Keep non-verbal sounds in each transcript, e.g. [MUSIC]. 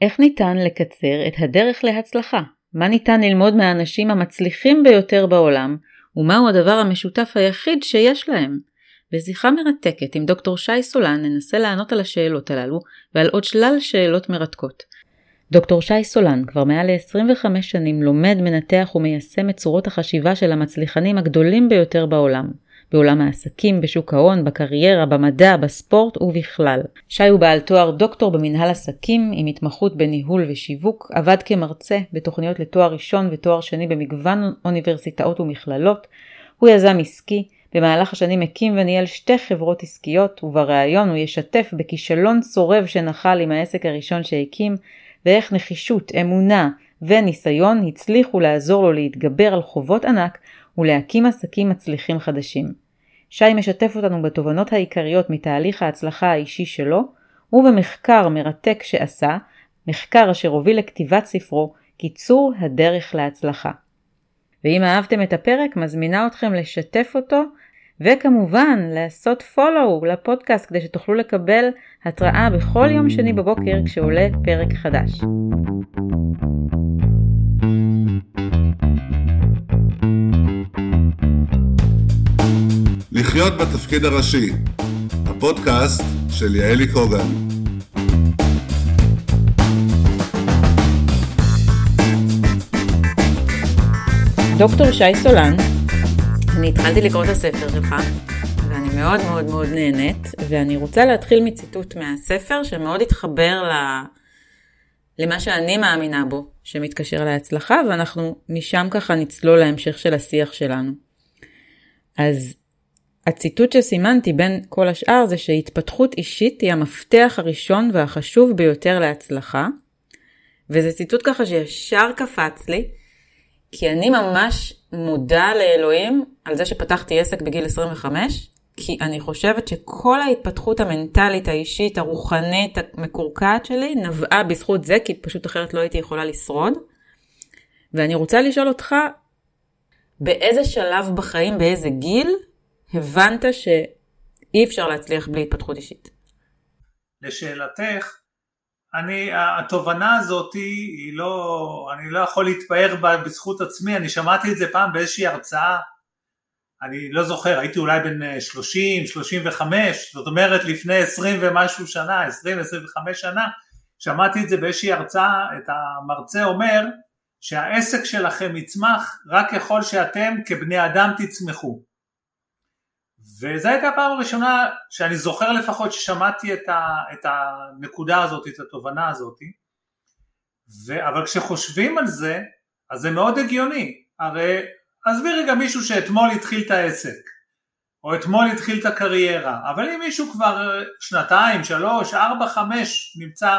איך ניתן לקצר את הדרך להצלחה? מה ניתן ללמוד מהאנשים המצליחים ביותר בעולם, ומהו הדבר המשותף היחיד שיש להם? בשיחה מרתקת עם דוקטור שי סולן ננסה לענות על השאלות הללו ועל עוד שלל שאלות מרתקות. דוקטור שי סולן כבר מעל ל-25 שנים לומד, מנתח ומיישם את צורות החשיבה של המצליחנים הגדולים ביותר בעולם. בעולם העסקים, בשוק ההון, בקריירה, במדע, בספורט ובכלל. שי הוא בעל תואר דוקטור במנהל עסקים עם התמחות בניהול ושיווק, עבד כמרצה בתוכניות לתואר ראשון ותואר שני במגוון אוניברסיטאות ומכללות, הוא יזם עסקי, במהלך השנים הקים וניהל שתי חברות עסקיות, ובריאיון הוא ישתף בכישלון צורב שנחל עם העסק הראשון שהקים, ואיך נחישות, אמונה וניסיון הצליחו לעזור לו להתגבר על חובות ענק ולהקים עסקים מצליחים חדשים. שי משתף אותנו בתובנות העיקריות מתהליך ההצלחה האישי שלו, ובמחקר מרתק שעשה, מחקר אשר הוביל לכתיבת ספרו קיצור הדרך להצלחה. ואם אהבתם את הפרק, מזמינה אתכם לשתף אותו, וכמובן לעשות follow לפודקאסט כדי שתוכלו לקבל התראה בכל יום שני בבוקר כשעולה פרק חדש. לחיות בתפקיד הראשי, הפודקאסט של יעלי קוגן. דוקטור שי סולן, אני התחלתי לקרוא את הספר שלך, ואני מאוד מאוד מאוד נהנית, ואני רוצה להתחיל מציטוט מהספר שמאוד התחבר ל... למה שאני מאמינה בו, שמתקשר להצלחה, ואנחנו משם ככה נצלול להמשך של השיח שלנו. אז הציטוט שסימנתי בין כל השאר זה שהתפתחות אישית היא המפתח הראשון והחשוב ביותר להצלחה. וזה ציטוט ככה שישר קפץ לי, כי אני ממש מודה לאלוהים על זה שפתחתי עסק בגיל 25, כי אני חושבת שכל ההתפתחות המנטלית, האישית, הרוחנית, המקורקעת שלי, נבעה בזכות זה, כי פשוט אחרת לא הייתי יכולה לשרוד. ואני רוצה לשאול אותך, באיזה שלב בחיים, באיזה גיל, הבנת שאי אפשר להצליח בלי התפתחות אישית? לשאלתך, אני, התובנה הזאת היא לא, אני לא יכול להתפאר בה בזכות עצמי, אני שמעתי את זה פעם באיזושהי הרצאה, אני לא זוכר, הייתי אולי בן 30, 35, זאת אומרת לפני 20 ומשהו שנה, 20-25 שנה, שמעתי את זה באיזושהי הרצאה, את המרצה אומר שהעסק שלכם יצמח רק ככל שאתם כבני אדם תצמחו. וזו הייתה הפעם הראשונה שאני זוכר לפחות ששמעתי את, ה, את הנקודה הזאת, את התובנה הזאת, ו, אבל כשחושבים על זה, אז זה מאוד הגיוני, הרי עזבי רגע מישהו שאתמול התחיל את העסק, או אתמול התחיל את הקריירה, אבל אם מישהו כבר שנתיים, שלוש, ארבע, חמש נמצא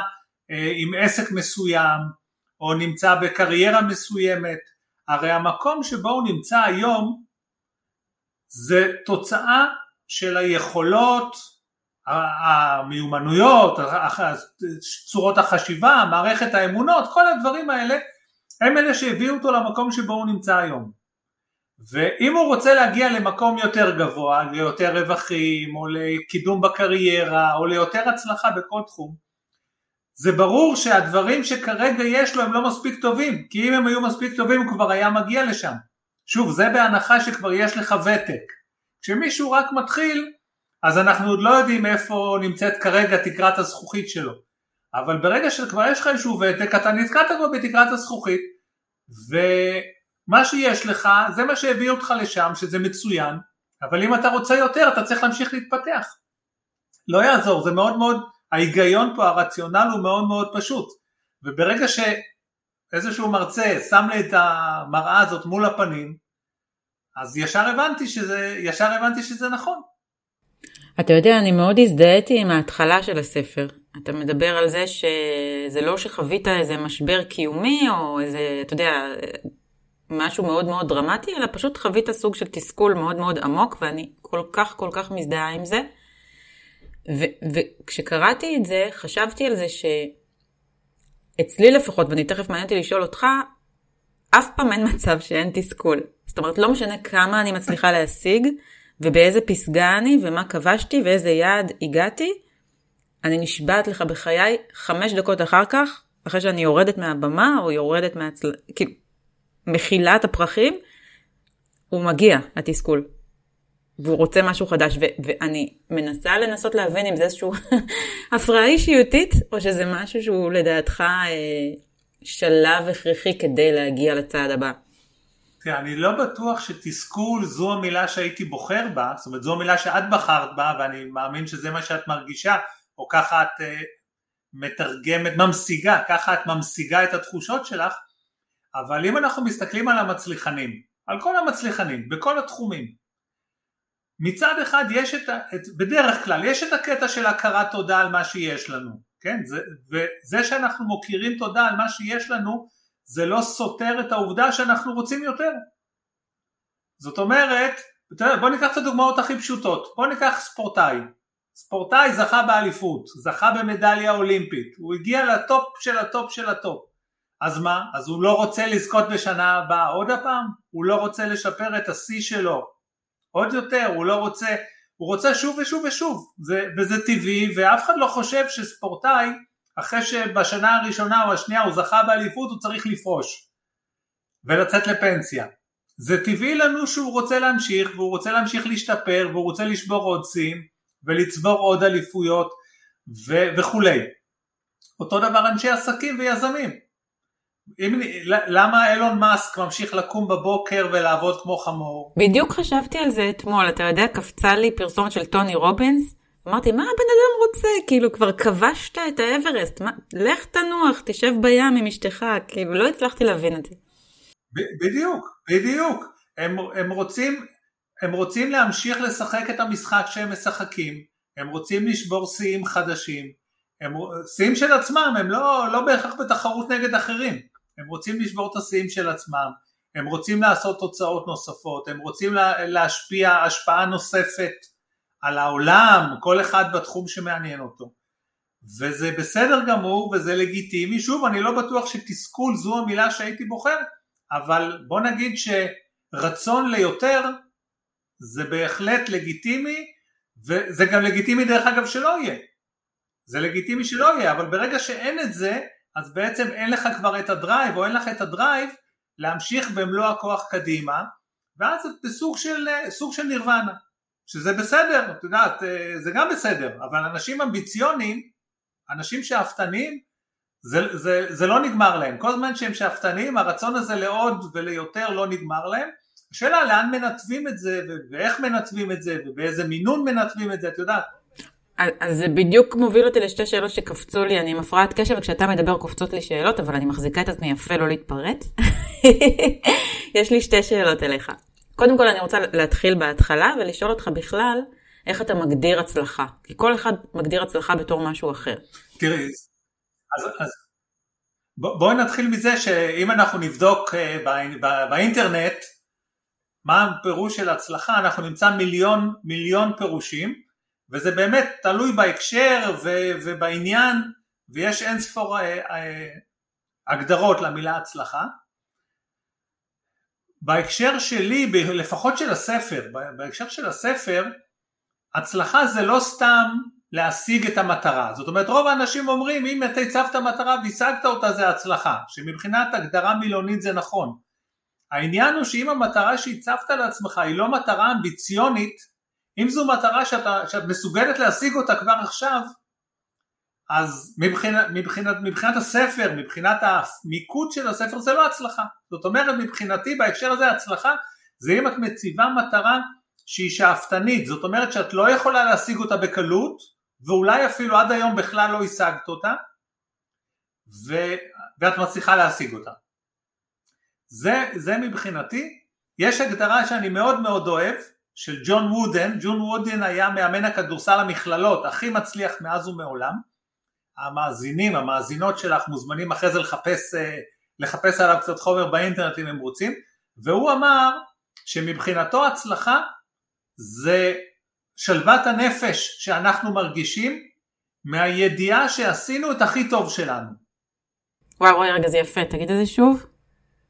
אה, עם עסק מסוים, או נמצא בקריירה מסוימת, הרי המקום שבו הוא נמצא היום זה תוצאה של היכולות, המיומנויות, צורות החשיבה, מערכת האמונות, כל הדברים האלה הם אלה שהביאו אותו למקום שבו הוא נמצא היום. ואם הוא רוצה להגיע למקום יותר גבוה, ליותר רווחים, או לקידום בקריירה, או ליותר הצלחה בכל תחום, זה ברור שהדברים שכרגע יש לו הם לא מספיק טובים, כי אם הם היו מספיק טובים הוא כבר היה מגיע לשם. שוב, זה בהנחה שכבר יש לך ותק. כשמישהו רק מתחיל, אז אנחנו עוד לא יודעים איפה נמצאת כרגע תקרת הזכוכית שלו. אבל ברגע שכבר יש לך איזשהו ותק, אתה נתקעת כבר בתקרת הזכוכית, ומה שיש לך, זה מה שהביא אותך לשם, שזה מצוין, אבל אם אתה רוצה יותר, אתה צריך להמשיך להתפתח. לא יעזור, זה מאוד מאוד, ההיגיון פה, הרציונל הוא מאוד מאוד פשוט. וברגע ש... איזשהו מרצה שם לי את המראה הזאת מול הפנים, אז ישר הבנתי שזה, ישר הבנתי שזה נכון. אתה יודע, אני מאוד הזדהיתי עם ההתחלה של הספר. אתה מדבר על זה שזה לא שחווית איזה משבר קיומי או איזה, אתה יודע, משהו מאוד מאוד דרמטי, אלא פשוט חווית סוג של תסכול מאוד מאוד עמוק, ואני כל כך כל כך מזדהה עם זה. וכשקראתי את זה, חשבתי על זה ש... אצלי לפחות, ואני תכף מעניין אותי לשאול אותך, אף פעם אין מצב שאין תסכול. זאת אומרת, לא משנה כמה אני מצליחה להשיג, ובאיזה פסגה אני, ומה כבשתי, ואיזה יעד הגעתי, אני נשבעת לך בחיי, חמש דקות אחר כך, אחרי שאני יורדת מהבמה או יורדת מהצל... כאילו, מכילה את הפרחים, הוא מגיע, התסכול. והוא רוצה משהו חדש, ו- ואני מנסה לנסות להבין אם זה איזשהו [LAUGHS] הפרעה אישיותית, או שזה משהו שהוא לדעתך אה, שלב הכרחי כדי להגיע לצעד הבא. תראה, אני לא בטוח שתסכול זו המילה שהייתי בוחר בה, זאת אומרת זו המילה שאת בחרת בה ואני מאמין שזה מה שאת מרגישה, או ככה את uh, מתרגמת, ממשיגה, ככה את ממשיגה את התחושות שלך, אבל אם אנחנו מסתכלים על המצליחנים, על כל המצליחנים, בכל התחומים, מצד אחד יש את, את בדרך כלל, יש את הקטע של הכרת תודה על מה שיש לנו, כן? זה, וזה שאנחנו מוקירים תודה על מה שיש לנו, זה לא סותר את העובדה שאנחנו רוצים יותר. זאת אומרת, בוא ניקח את הדוגמאות הכי פשוטות, בוא ניקח ספורטאי, ספורטאי זכה באליפות, זכה במדליה אולימפית, הוא הגיע לטופ של הטופ של הטופ, אז מה? אז הוא לא רוצה לזכות בשנה הבאה עוד הפעם? הוא לא רוצה לשפר את השיא שלו עוד יותר, הוא לא רוצה, הוא רוצה שוב ושוב ושוב, זה, וזה טבעי, ואף אחד לא חושב שספורטאי אחרי שבשנה הראשונה או השנייה הוא זכה באליפות הוא צריך לפרוש ולצאת לפנסיה. זה טבעי לנו שהוא רוצה להמשיך והוא רוצה להמשיך להשתפר והוא רוצה לשבור עוד שיאים ולצבור עוד אליפויות ו- וכולי. אותו דבר אנשי עסקים ויזמים. אם, למה אילון מאסק ממשיך לקום בבוקר ולעבוד כמו חמור? בדיוק חשבתי על זה אתמול, אתה יודע, קפצה לי פרסומת של טוני רובינס, אמרתי, מה הבן אדם רוצה? כאילו, כבר כבשת את האברסט, מה? לך תנוח, תשב בים עם אשתך, כאילו, לא הצלחתי להבין את זה. בדיוק, בדיוק. הם, הם, רוצים, הם רוצים להמשיך לשחק את המשחק שהם משחקים, הם רוצים לשבור שיאים חדשים, הם, שיאים של עצמם, הם לא, לא בהכרח בתחרות נגד אחרים, הם רוצים לשבור את השיאים של עצמם, הם רוצים לעשות תוצאות נוספות, הם רוצים לה, להשפיע השפעה נוספת על העולם, כל אחד בתחום שמעניין אותו. וזה בסדר גמור וזה לגיטימי, שוב אני לא בטוח שתסכול זו המילה שהייתי בוחר, אבל בוא נגיד שרצון ליותר זה בהחלט לגיטימי וזה גם לגיטימי דרך אגב שלא יהיה, זה לגיטימי שלא יהיה, אבל ברגע שאין את זה אז בעצם אין לך כבר את ה drive או אין לך את ה drive להמשיך במלוא הכוח קדימה ואז זה בסוג של, סוג של נירוונה שזה בסדר, את יודעת, אה, זה גם בסדר, אבל אנשים אמביציוניים, אנשים שאפתניים, זה, זה, זה לא נגמר להם, כל זמן שהם שאפתניים, הרצון הזה לעוד וליותר לא נגמר להם, השאלה לאן מנתבים את זה, ואיך מנתבים את זה, ובאיזה מינון מנתבים את זה, את יודעת. אז זה בדיוק מוביל אותי לשתי שאלות שקפצו לי, אני עם הפרעת קשב, וכשאתה מדבר קופצות לי שאלות, אבל אני מחזיקה את עצמי יפה לא להתפרץ. [LAUGHS] יש לי שתי שאלות אליך. קודם כל אני רוצה להתחיל בהתחלה ולשאול אותך בכלל, איך אתה מגדיר הצלחה? כי כל אחד מגדיר הצלחה בתור משהו אחר. תראי, אז, אז בוא, בואי נתחיל מזה שאם אנחנו נבדוק אה, בא, בא, באינטרנט מה הפירוש של הצלחה, אנחנו נמצא מיליון, מיליון פירושים, וזה באמת תלוי בהקשר ו, ובעניין, ויש אין ספור אה, אה, הגדרות למילה הצלחה. בהקשר שלי, לפחות של הספר, בהקשר של הספר, הצלחה זה לא סתם להשיג את המטרה. זאת אומרת, רוב האנשים אומרים, אם אתה הצבת מטרה והשגת אותה זה הצלחה, שמבחינת הגדרה מילונית זה נכון. העניין הוא שאם המטרה שהצבת לעצמך היא לא מטרה אמביציונית, אם זו מטרה שאתה, שאת מסוגלת להשיג אותה כבר עכשיו, אז מבחינת, מבחינת, מבחינת הספר, מבחינת המיקוד של הספר זה לא הצלחה. זאת אומרת מבחינתי בהקשר הזה הצלחה זה אם את מציבה מטרה שהיא שאפתנית, זאת אומרת שאת לא יכולה להשיג אותה בקלות ואולי אפילו עד היום בכלל לא השגת אותה ו... ואת מצליחה להשיג אותה. זה, זה מבחינתי, יש הגדרה שאני מאוד מאוד אוהב של ג'ון וודן, ג'ון וודן היה מאמן הכדורסל המכללות הכי מצליח מאז ומעולם המאזינים, המאזינות שלך מוזמנים אחרי זה לחפש, אה, לחפש עליו קצת חומר באינטרנט אם הם רוצים, והוא אמר שמבחינתו הצלחה זה שלוות הנפש שאנחנו מרגישים מהידיעה שעשינו את הכי טוב שלנו. וואי וואי רגע זה יפה, תגיד את זה שוב.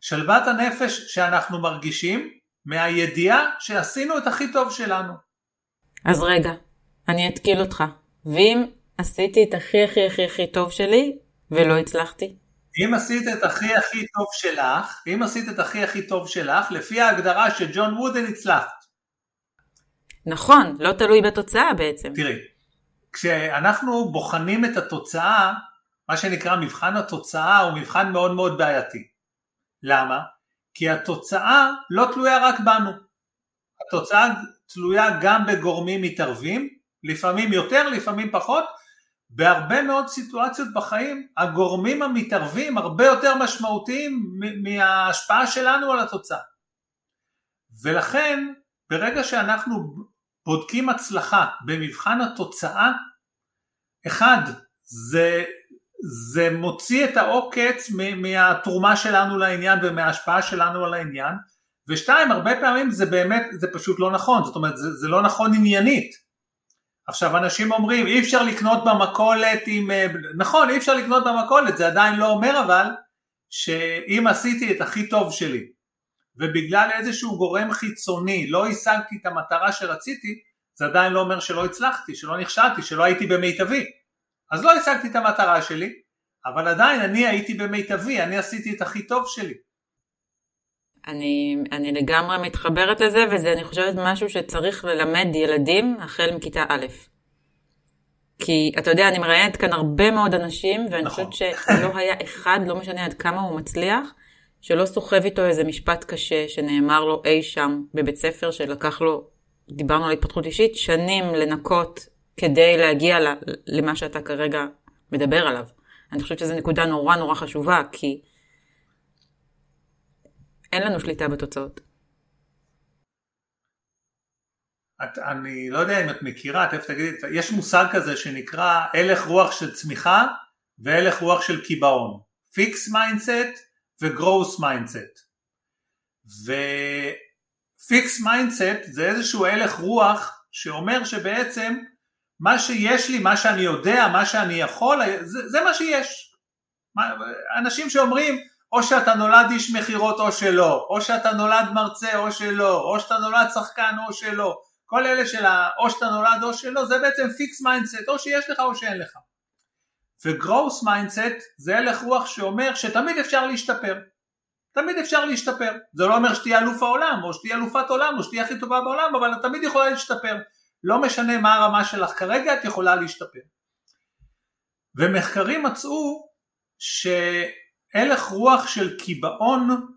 שלוות הנפש שאנחנו מרגישים מהידיעה שעשינו את הכי טוב שלנו. אז רגע, אני אתקיל אותך. ואם עשיתי את הכי הכי הכי הכי טוב שלי ולא הצלחתי? אם עשית את הכי הכי טוב שלך, אם עשית את הכי הכי טוב שלך, לפי ההגדרה של ג'ון וודן הצלחת. נכון, לא תלוי בתוצאה בעצם. תראי, כשאנחנו בוחנים את התוצאה, מה שנקרא מבחן התוצאה הוא מבחן מאוד מאוד בעייתי. למה? כי התוצאה לא תלויה רק בנו. התוצאה תלויה גם בגורמים מתערבים, לפעמים יותר, לפעמים פחות. בהרבה מאוד סיטואציות בחיים הגורמים המתערבים הרבה יותר משמעותיים מההשפעה שלנו על התוצאה. ולכן ברגע שאנחנו בודקים הצלחה במבחן התוצאה, אחד, זה, זה מוציא את העוקץ מהתרומה שלנו לעניין ומההשפעה שלנו על העניין, ושתיים, הרבה פעמים זה באמת, זה פשוט לא נכון, זאת אומרת, זה, זה לא נכון עניינית. עכשיו אנשים אומרים אי אפשר לקנות במכולת עם, אה, נכון אי אפשר לקנות במכולת, זה עדיין לא אומר אבל שאם עשיתי את הכי טוב שלי ובגלל איזשהו גורם חיצוני לא השגתי את המטרה שרציתי, זה עדיין לא אומר שלא הצלחתי, שלא נכשלתי, שלא הייתי במיטבי. אז לא השגתי את המטרה שלי, אבל עדיין אני הייתי במיטבי, אני עשיתי את הכי טוב שלי. אני, אני לגמרי מתחברת לזה, וזה אני חושבת משהו שצריך ללמד ילדים החל מכיתה א'. כי אתה יודע, אני מראיינת כאן הרבה מאוד אנשים, ואני נכון. חושבת שלא היה אחד, לא משנה עד כמה הוא מצליח, שלא סוחב איתו איזה משפט קשה שנאמר לו אי שם בבית ספר, שלקח לו, דיברנו על התפתחות אישית, שנים לנקות כדי להגיע למה שאתה כרגע מדבר עליו. אני חושבת שזו נקודה נורא נורא חשובה, כי אין לנו שליטה בתוצאות. את, אני לא יודע אם את מכירה, תכף תגידי, יש מושג כזה שנקרא הלך רוח של צמיחה והלך רוח של קיבעון. fixed mindset ו growth mindset. ו fixed mindset זה איזשהו הלך רוח שאומר שבעצם מה שיש לי, מה שאני יודע, מה שאני יכול, זה, זה מה שיש. אנשים שאומרים או שאתה נולד איש מכירות או שלא, או שאתה נולד מרצה או שלא, או שאתה נולד שחקן או שלא, כל אלה של או שאתה נולד או שלא, זה בעצם fixed mindset, או שיש לך או שאין לך. ו growth mindset זה הלך רוח שאומר שתמיד אפשר להשתפר. תמיד אפשר להשתפר. זה לא אומר שתהיה אלוף העולם, או שתהיה אלופת עולם, או שתהיה הכי טובה בעולם, אבל את תמיד יכולה להשתפר. לא משנה מה הרמה שלך כרגע, את יכולה להשתפר. ומחקרים מצאו שהלך רוח של קיבעון,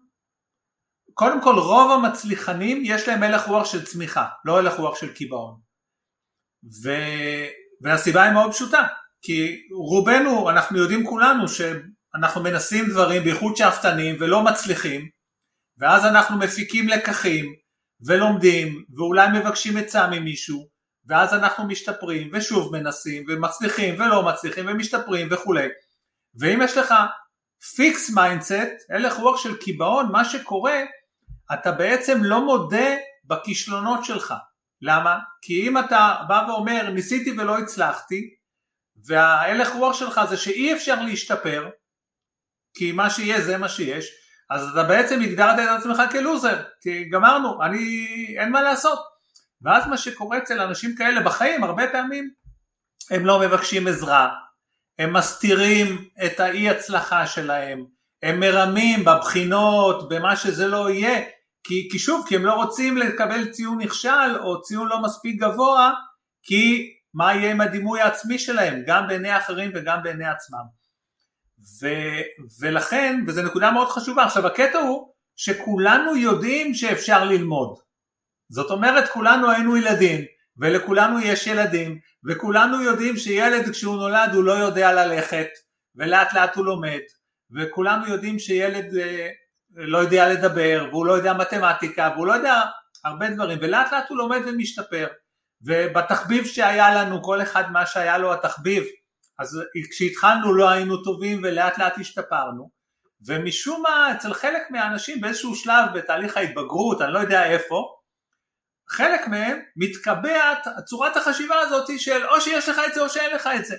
קודם כל רוב המצליחנים יש להם הלך רוח של צמיחה, לא הלך רוח של קיבעון. ו... והסיבה היא מאוד פשוטה, כי רובנו, אנחנו יודעים כולנו שאנחנו מנסים דברים, בייחוד שאפתנים, ולא מצליחים, ואז אנחנו מפיקים לקחים, ולומדים, ואולי מבקשים עצה ממישהו, ואז אנחנו משתפרים, ושוב מנסים, ומצליחים, ולא מצליחים, ומשתפרים וכולי. ואם יש לך fixed mindset, הלך רוח של קיבעון, מה שקורה, אתה בעצם לא מודה בכישלונות שלך. למה? כי אם אתה בא ואומר ניסיתי ולא הצלחתי, וההלך רוח שלך זה שאי אפשר להשתפר, כי מה שיהיה זה מה שיש, אז אתה בעצם הגדרת את עצמך כלוזר, כי גמרנו, אני, אין מה לעשות. ואז מה שקורה אצל אנשים כאלה בחיים, הרבה פעמים הם לא מבקשים עזרה, הם מסתירים את האי הצלחה שלהם, הם מרמים בבחינות, במה שזה לא יהיה, כי, כי שוב, כי הם לא רוצים לקבל ציון נכשל או ציון לא מספיק גבוה, כי מה יהיה עם הדימוי העצמי שלהם, גם בעיני אחרים וגם בעיני עצמם. ו, ולכן, וזו נקודה מאוד חשובה, עכשיו הקטע הוא שכולנו יודעים שאפשר ללמוד. זאת אומרת כולנו היינו ילדים, ולכולנו יש ילדים, וכולנו יודעים שילד כשהוא נולד הוא לא יודע ללכת, ולאט לאט הוא לומד, וכולנו יודעים שילד אה, לא יודע לדבר, והוא לא יודע מתמטיקה, והוא לא יודע הרבה דברים, ולאט לאט הוא לומד ומשתפר. ובתחביב שהיה לנו, כל אחד מה שהיה לו התחביב, אז כשהתחלנו לא היינו טובים ולאט לאט השתפרנו, ומשום מה אצל חלק מהאנשים באיזשהו שלב בתהליך ההתבגרות, אני לא יודע איפה, חלק מהם מתקבעת צורת החשיבה הזאת של או שיש לך את זה או שאין לך את זה.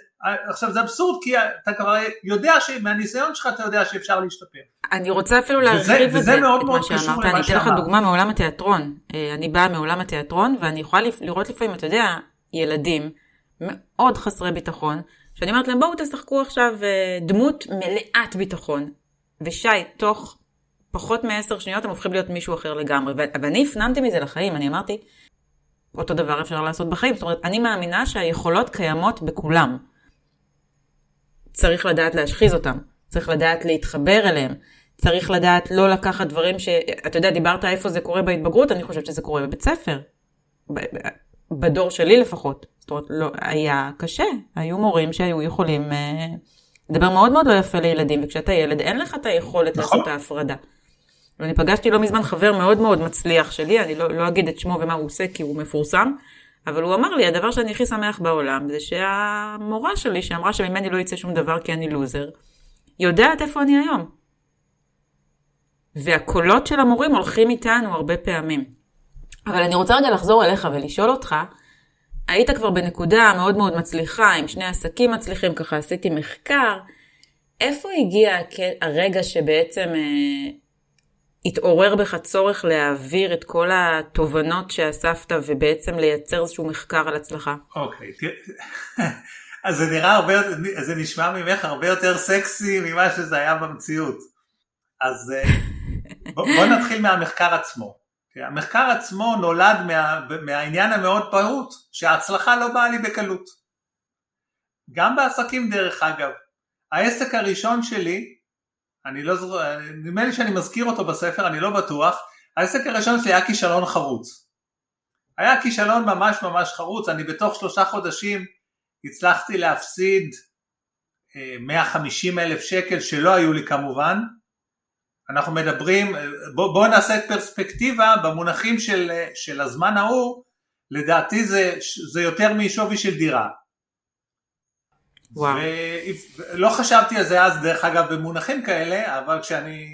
עכשיו זה אבסורד כי אתה כבר יודע שמהניסיון שלך אתה יודע שאפשר להשתפר. אני רוצה אפילו להרחיב את זה, את מה שאמרת, אני אתן לך דוגמה מעולם התיאטרון. אה, אני באה מעולם התיאטרון ואני יכולה לראות לפעמים, אתה יודע, ילדים מאוד חסרי ביטחון, שאני אומרת להם בואו תשחקו עכשיו אה, דמות מלאת ביטחון. ושי, תוך פחות מעשר שניות הם הופכים להיות מישהו אחר לגמרי. ואני הפנמתי מזה לחיים, אני אמרתי, אותו דבר אפשר לעשות בחיים. זאת אומרת, אני מאמינה שהיכולות קיימות בכולם. צריך לדעת להשחיז אותם, צריך לדעת להתחבר אליהם, צריך לדעת לא לקחת דברים ש... אתה יודע, דיברת איפה זה קורה בהתבגרות, אני חושבת שזה קורה בבית ספר. בדור שלי לפחות. זאת אומרת, לא, היה קשה. היו מורים שהיו יכולים אה, לדבר מאוד מאוד לא יפה לילדים, וכשאתה ילד אין לך את היכולת נכון. לעשות את ההפרדה. ואני פגשתי לא מזמן חבר מאוד מאוד מצליח שלי, אני לא, לא אגיד את שמו ומה הוא עושה כי הוא מפורסם, אבל הוא אמר לי, הדבר שאני הכי שמח בעולם זה שהמורה שלי, שאמרה שממני לא יצא שום דבר כי אני לוזר, יודעת איפה אני היום. והקולות של המורים הולכים איתנו הרבה פעמים. אבל אני רוצה רגע לחזור אליך ולשאול אותך, היית כבר בנקודה מאוד מאוד מצליחה, עם שני עסקים מצליחים, ככה עשיתי מחקר, איפה הגיע הרגע שבעצם אה, התעורר בך צורך להעביר את כל התובנות שאספת ובעצם לייצר איזשהו מחקר על הצלחה? אוקיי, [LAUGHS] אז זה נראה הרבה, זה נשמע ממך הרבה יותר סקסי ממה שזה היה במציאות. אז אה, בוא, בוא נתחיל מהמחקר עצמו. המחקר עצמו נולד מה, מהעניין המאוד פעוט שההצלחה לא באה לי בקלות. גם בעסקים דרך אגב. העסק הראשון שלי אני לא זוכר, נדמה לי שאני מזכיר אותו בספר, אני לא בטוח, העסק הראשון שלי היה כישלון חרוץ. היה כישלון ממש ממש חרוץ, אני בתוך שלושה חודשים הצלחתי להפסיד 150 אה, אלף שקל שלא היו לי כמובן. אנחנו מדברים, בואו בוא נעשה את פרספקטיבה במונחים של, של הזמן ההוא, לדעתי זה, זה יותר משווי של דירה. ולא חשבתי על זה אז דרך אגב במונחים כאלה, אבל כשאני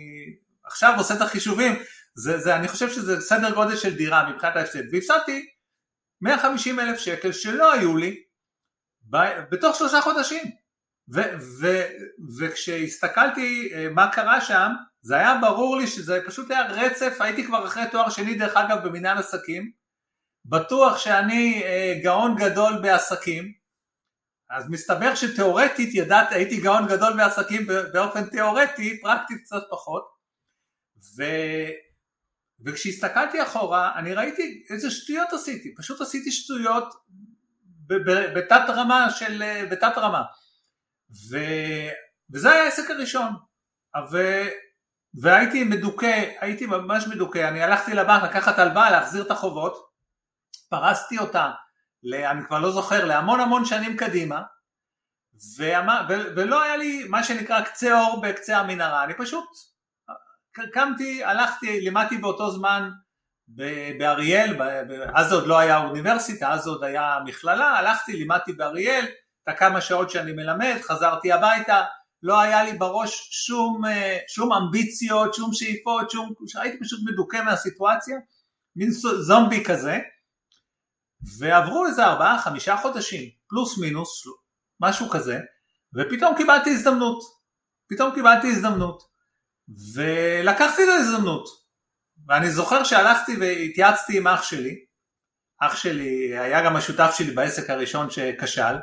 עכשיו עושה את החישובים, זה, זה, אני חושב שזה סדר גודל של דירה מבחינת ההפסד, והפסדתי 150 אלף שקל שלא היו לי ב, בתוך שלושה חודשים. ו, ו, וכשהסתכלתי אה, מה קרה שם, זה היה ברור לי שזה פשוט היה רצף, הייתי כבר אחרי תואר שני דרך אגב במנהל עסקים, בטוח שאני אה, גאון גדול בעסקים, אז מסתבר שתאורטית ידעת, הייתי גאון גדול בעסקים באופן תאורטי, פרקטית קצת פחות, ו... וכשהסתכלתי אחורה אני ראיתי איזה שטויות עשיתי, פשוט עשיתי שטויות בתת רמה של, בתת רמה, ו... וזה היה העסק הראשון, ו... והייתי מדוכא, הייתי ממש מדוכא, אני הלכתי לבנק לקחת הלוואה להחזיר את החובות, פרסתי אותה אני כבר לא זוכר, להמון המון שנים קדימה, ואמר, ו, ולא היה לי מה שנקרא קצה אור בקצה המנהרה, אני פשוט קמתי, הלכתי, לימדתי באותו זמן באריאל, אז עוד לא היה אוניברסיטה, אז עוד היה מכללה, הלכתי, לימדתי באריאל, את הכמה שעות שאני מלמד, חזרתי הביתה, לא היה לי בראש שום, שום אמביציות, שום שאיפות, שום, הייתי פשוט מדוכא מהסיטואציה, מין זומבי כזה, ועברו איזה ארבעה חמישה חודשים פלוס מינוס משהו כזה ופתאום קיבלתי הזדמנות. פתאום קיבלתי הזדמנות. ולקחתי את ההזדמנות. ואני זוכר שהלכתי והתייעצתי עם אח שלי. אח שלי היה גם השותף שלי בעסק הראשון שכשל.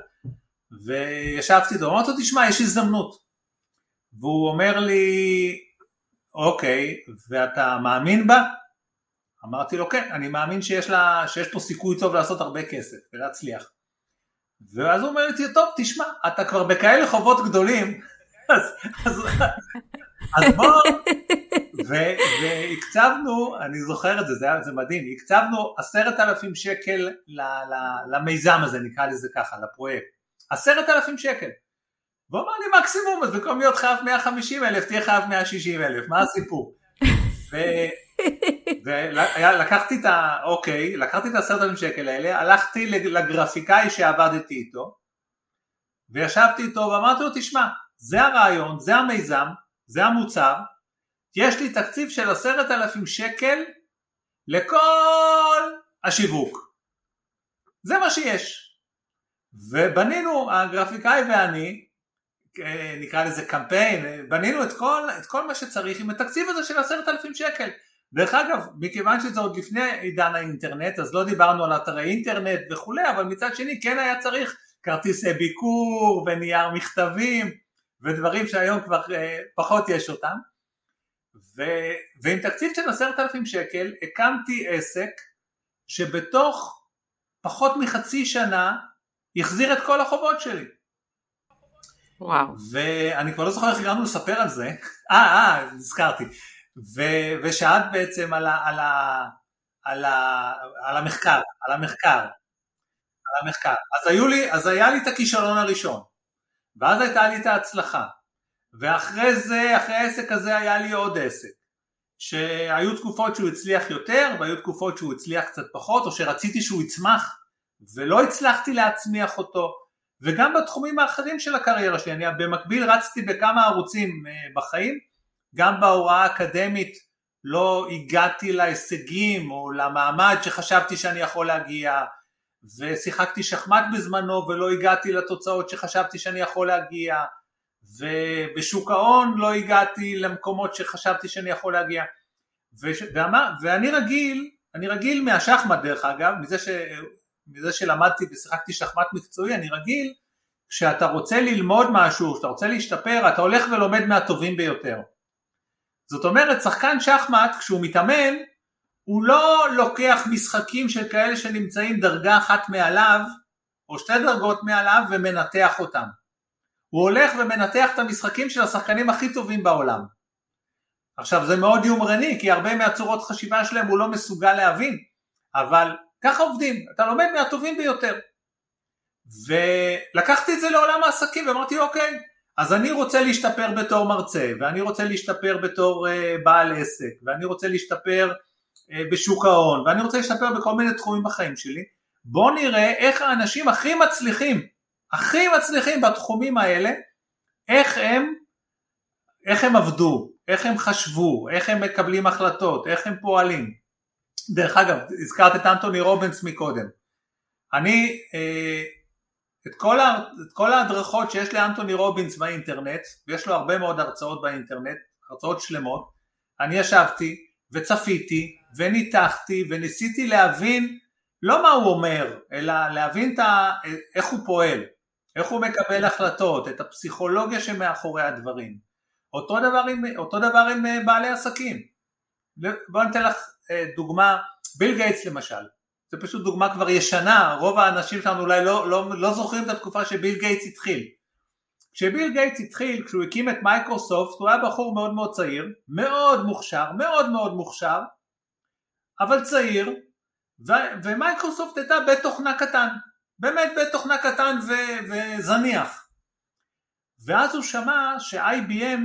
וישבתי איתו, אמרתי לו תשמע יש הזדמנות. והוא אומר לי אוקיי ואתה מאמין בה? אמרתי לו כן, אני מאמין שיש, לה, שיש פה סיכוי טוב לעשות הרבה כסף ולהצליח. ואז הוא אומר לי, טוב תשמע, אתה כבר בכאלה חובות גדולים, [LAUGHS] אז, אז, אז בוא, והקצבנו, אני זוכר את זה, זה, זה מדהים, הקצבנו עשרת אלפים שקל ל, ל, למיזם הזה, נקרא לזה ככה, לפרויקט, עשרת אלפים שקל. והוא אמר לי מקסימום, אז במקום להיות חייב 150 אלף, תהיה חייב 160 אלף, מה הסיפור? ולקחתי את ה... אוקיי, לקחתי את העשרת אלפים שקל האלה, הלכתי לגרפיקאי שעבדתי איתו, וישבתי איתו ואמרתי לו, תשמע, זה הרעיון, זה המיזם, זה המוצר, יש לי תקציב של עשרת אלפים שקל לכל השיווק. זה מה שיש. ובנינו, הגרפיקאי ואני, אה, נקרא לזה קמפיין, בנינו את כל, את כל מה שצריך עם התקציב הזה של עשרת אלפים שקל. דרך אגב, מכיוון שזה עוד לפני עידן האינטרנט, אז לא דיברנו על אתרי אינטרנט וכולי, אבל מצד שני כן היה צריך כרטיסי ביקור ונייר מכתבים ודברים שהיום כבר אה, פחות יש אותם ו, ועם תקציב של עשרת אלפים שקל הקמתי עסק שבתוך פחות מחצי שנה החזיר את כל החובות שלי. וואו. ואני כבר לא זוכר איך הגענו לספר על זה, אה, אה, נזכרתי. ו, ושאלת בעצם על, ה, על, ה, על, ה, על המחקר, על המחקר, על המחקר. אז, לי, אז היה לי את הכישלון הראשון, ואז הייתה לי את ההצלחה, ואחרי זה, אחרי העסק הזה היה לי עוד עסק, שהיו תקופות שהוא הצליח יותר, והיו תקופות שהוא הצליח קצת פחות, או שרציתי שהוא יצמח, ולא הצלחתי להצמיח אותו, וגם בתחומים האחרים של הקריירה שלי, אני במקביל רצתי בכמה ערוצים אה, בחיים, גם בהוראה האקדמית לא הגעתי להישגים או למעמד שחשבתי שאני יכול להגיע, ושיחקתי שחמט בזמנו ולא הגעתי לתוצאות שחשבתי שאני יכול להגיע, ובשוק ההון לא הגעתי למקומות שחשבתי שאני יכול להגיע, וש... ואמר, ואני רגיל, אני רגיל מהשחמט דרך אגב, מזה ש... מזה שלמדתי ושיחקתי שחמט מקצועי, אני רגיל, כשאתה רוצה ללמוד משהו, כשאתה רוצה להשתפר, אתה הולך ולומד מהטובים ביותר. זאת אומרת, שחקן שחמט, כשהוא מתאמן, הוא לא לוקח משחקים של כאלה שנמצאים דרגה אחת מעליו, או שתי דרגות מעליו, ומנתח אותם. הוא הולך ומנתח את המשחקים של השחקנים הכי טובים בעולם. עכשיו זה מאוד יומרני, כי הרבה מהצורות חשיבה שלהם הוא לא מסוגל להבין, אבל ככה עובדים, אתה לומד מהטובים ביותר. ולקחתי את זה לעולם העסקים ואמרתי אוקיי, אז אני רוצה להשתפר בתור מרצה, ואני רוצה להשתפר בתור uh, בעל עסק, ואני רוצה להשתפר uh, בשוק ההון, ואני רוצה להשתפר בכל מיני תחומים בחיים שלי, בואו נראה איך האנשים הכי מצליחים, הכי מצליחים בתחומים האלה, איך הם, איך הם עבדו, איך הם חשבו, איך הם מקבלים החלטות, איך הם פועלים. דרך אגב, הזכרת את אנטוני רובנס מקודם. אני, אה, את כל, ה, את כל ההדרכות שיש לאנטוני רובינס באינטרנט, ויש לו הרבה מאוד הרצאות באינטרנט, הרצאות שלמות, אני ישבתי וצפיתי וניתחתי וניסיתי להבין לא מה הוא אומר, אלא להבין את ה, איך הוא פועל, איך הוא מקבל החלטות, את הפסיכולוגיה שמאחורי הדברים. אותו דבר עם, אותו דבר עם אה, בעלי עסקים. בוא ניתן לך אה, דוגמה, ביל גייטס למשל, זה פשוט דוגמה כבר ישנה, רוב האנשים שלנו אולי לא, לא, לא זוכרים את התקופה שביל גייטס התחיל. כשביל גייטס התחיל, כשהוא הקים את מייקרוסופט, הוא היה בחור מאוד מאוד צעיר, מאוד מוכשר, מאוד מאוד מוכשר, אבל צעיר, ו- ומייקרוסופט הייתה בית תוכנה קטן, באמת בית תוכנה קטן ו- וזניח. ואז הוא שמע ש-IBM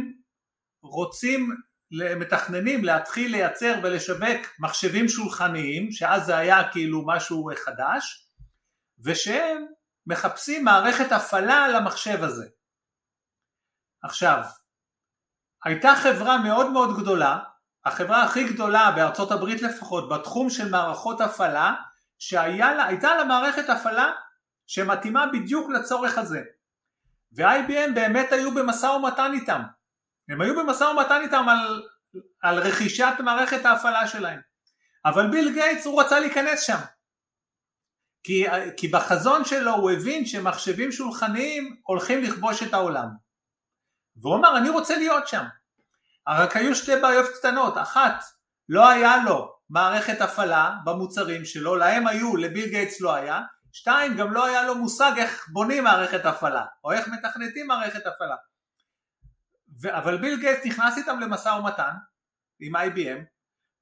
רוצים למתכננים להתחיל לייצר ולשווק מחשבים שולחניים, שאז זה היה כאילו משהו חדש, ושהם מחפשים מערכת הפעלה למחשב הזה. עכשיו, הייתה חברה מאוד מאוד גדולה, החברה הכי גדולה בארצות הברית לפחות, בתחום של מערכות הפעלה, שהייתה לה מערכת הפעלה שמתאימה בדיוק לצורך הזה. ו-IBM באמת היו במשא ומתן איתם, הם היו במשא ומתן איתם על, על רכישת מערכת ההפעלה שלהם. אבל ביל גייטס הוא רצה להיכנס שם. כי, כי בחזון שלו הוא הבין שמחשבים שולחניים הולכים לכבוש את העולם. והוא אמר אני רוצה להיות שם. רק היו שתי בעיות קטנות, אחת לא היה לו מערכת הפעלה במוצרים שלו, להם היו, לביל גייטס לא היה, שתיים גם לא היה לו מושג איך בונים מערכת הפעלה, או איך מתכנתים מערכת הפעלה. ו- אבל ביל גייטס נכנס איתם למשא ומתן עם IBM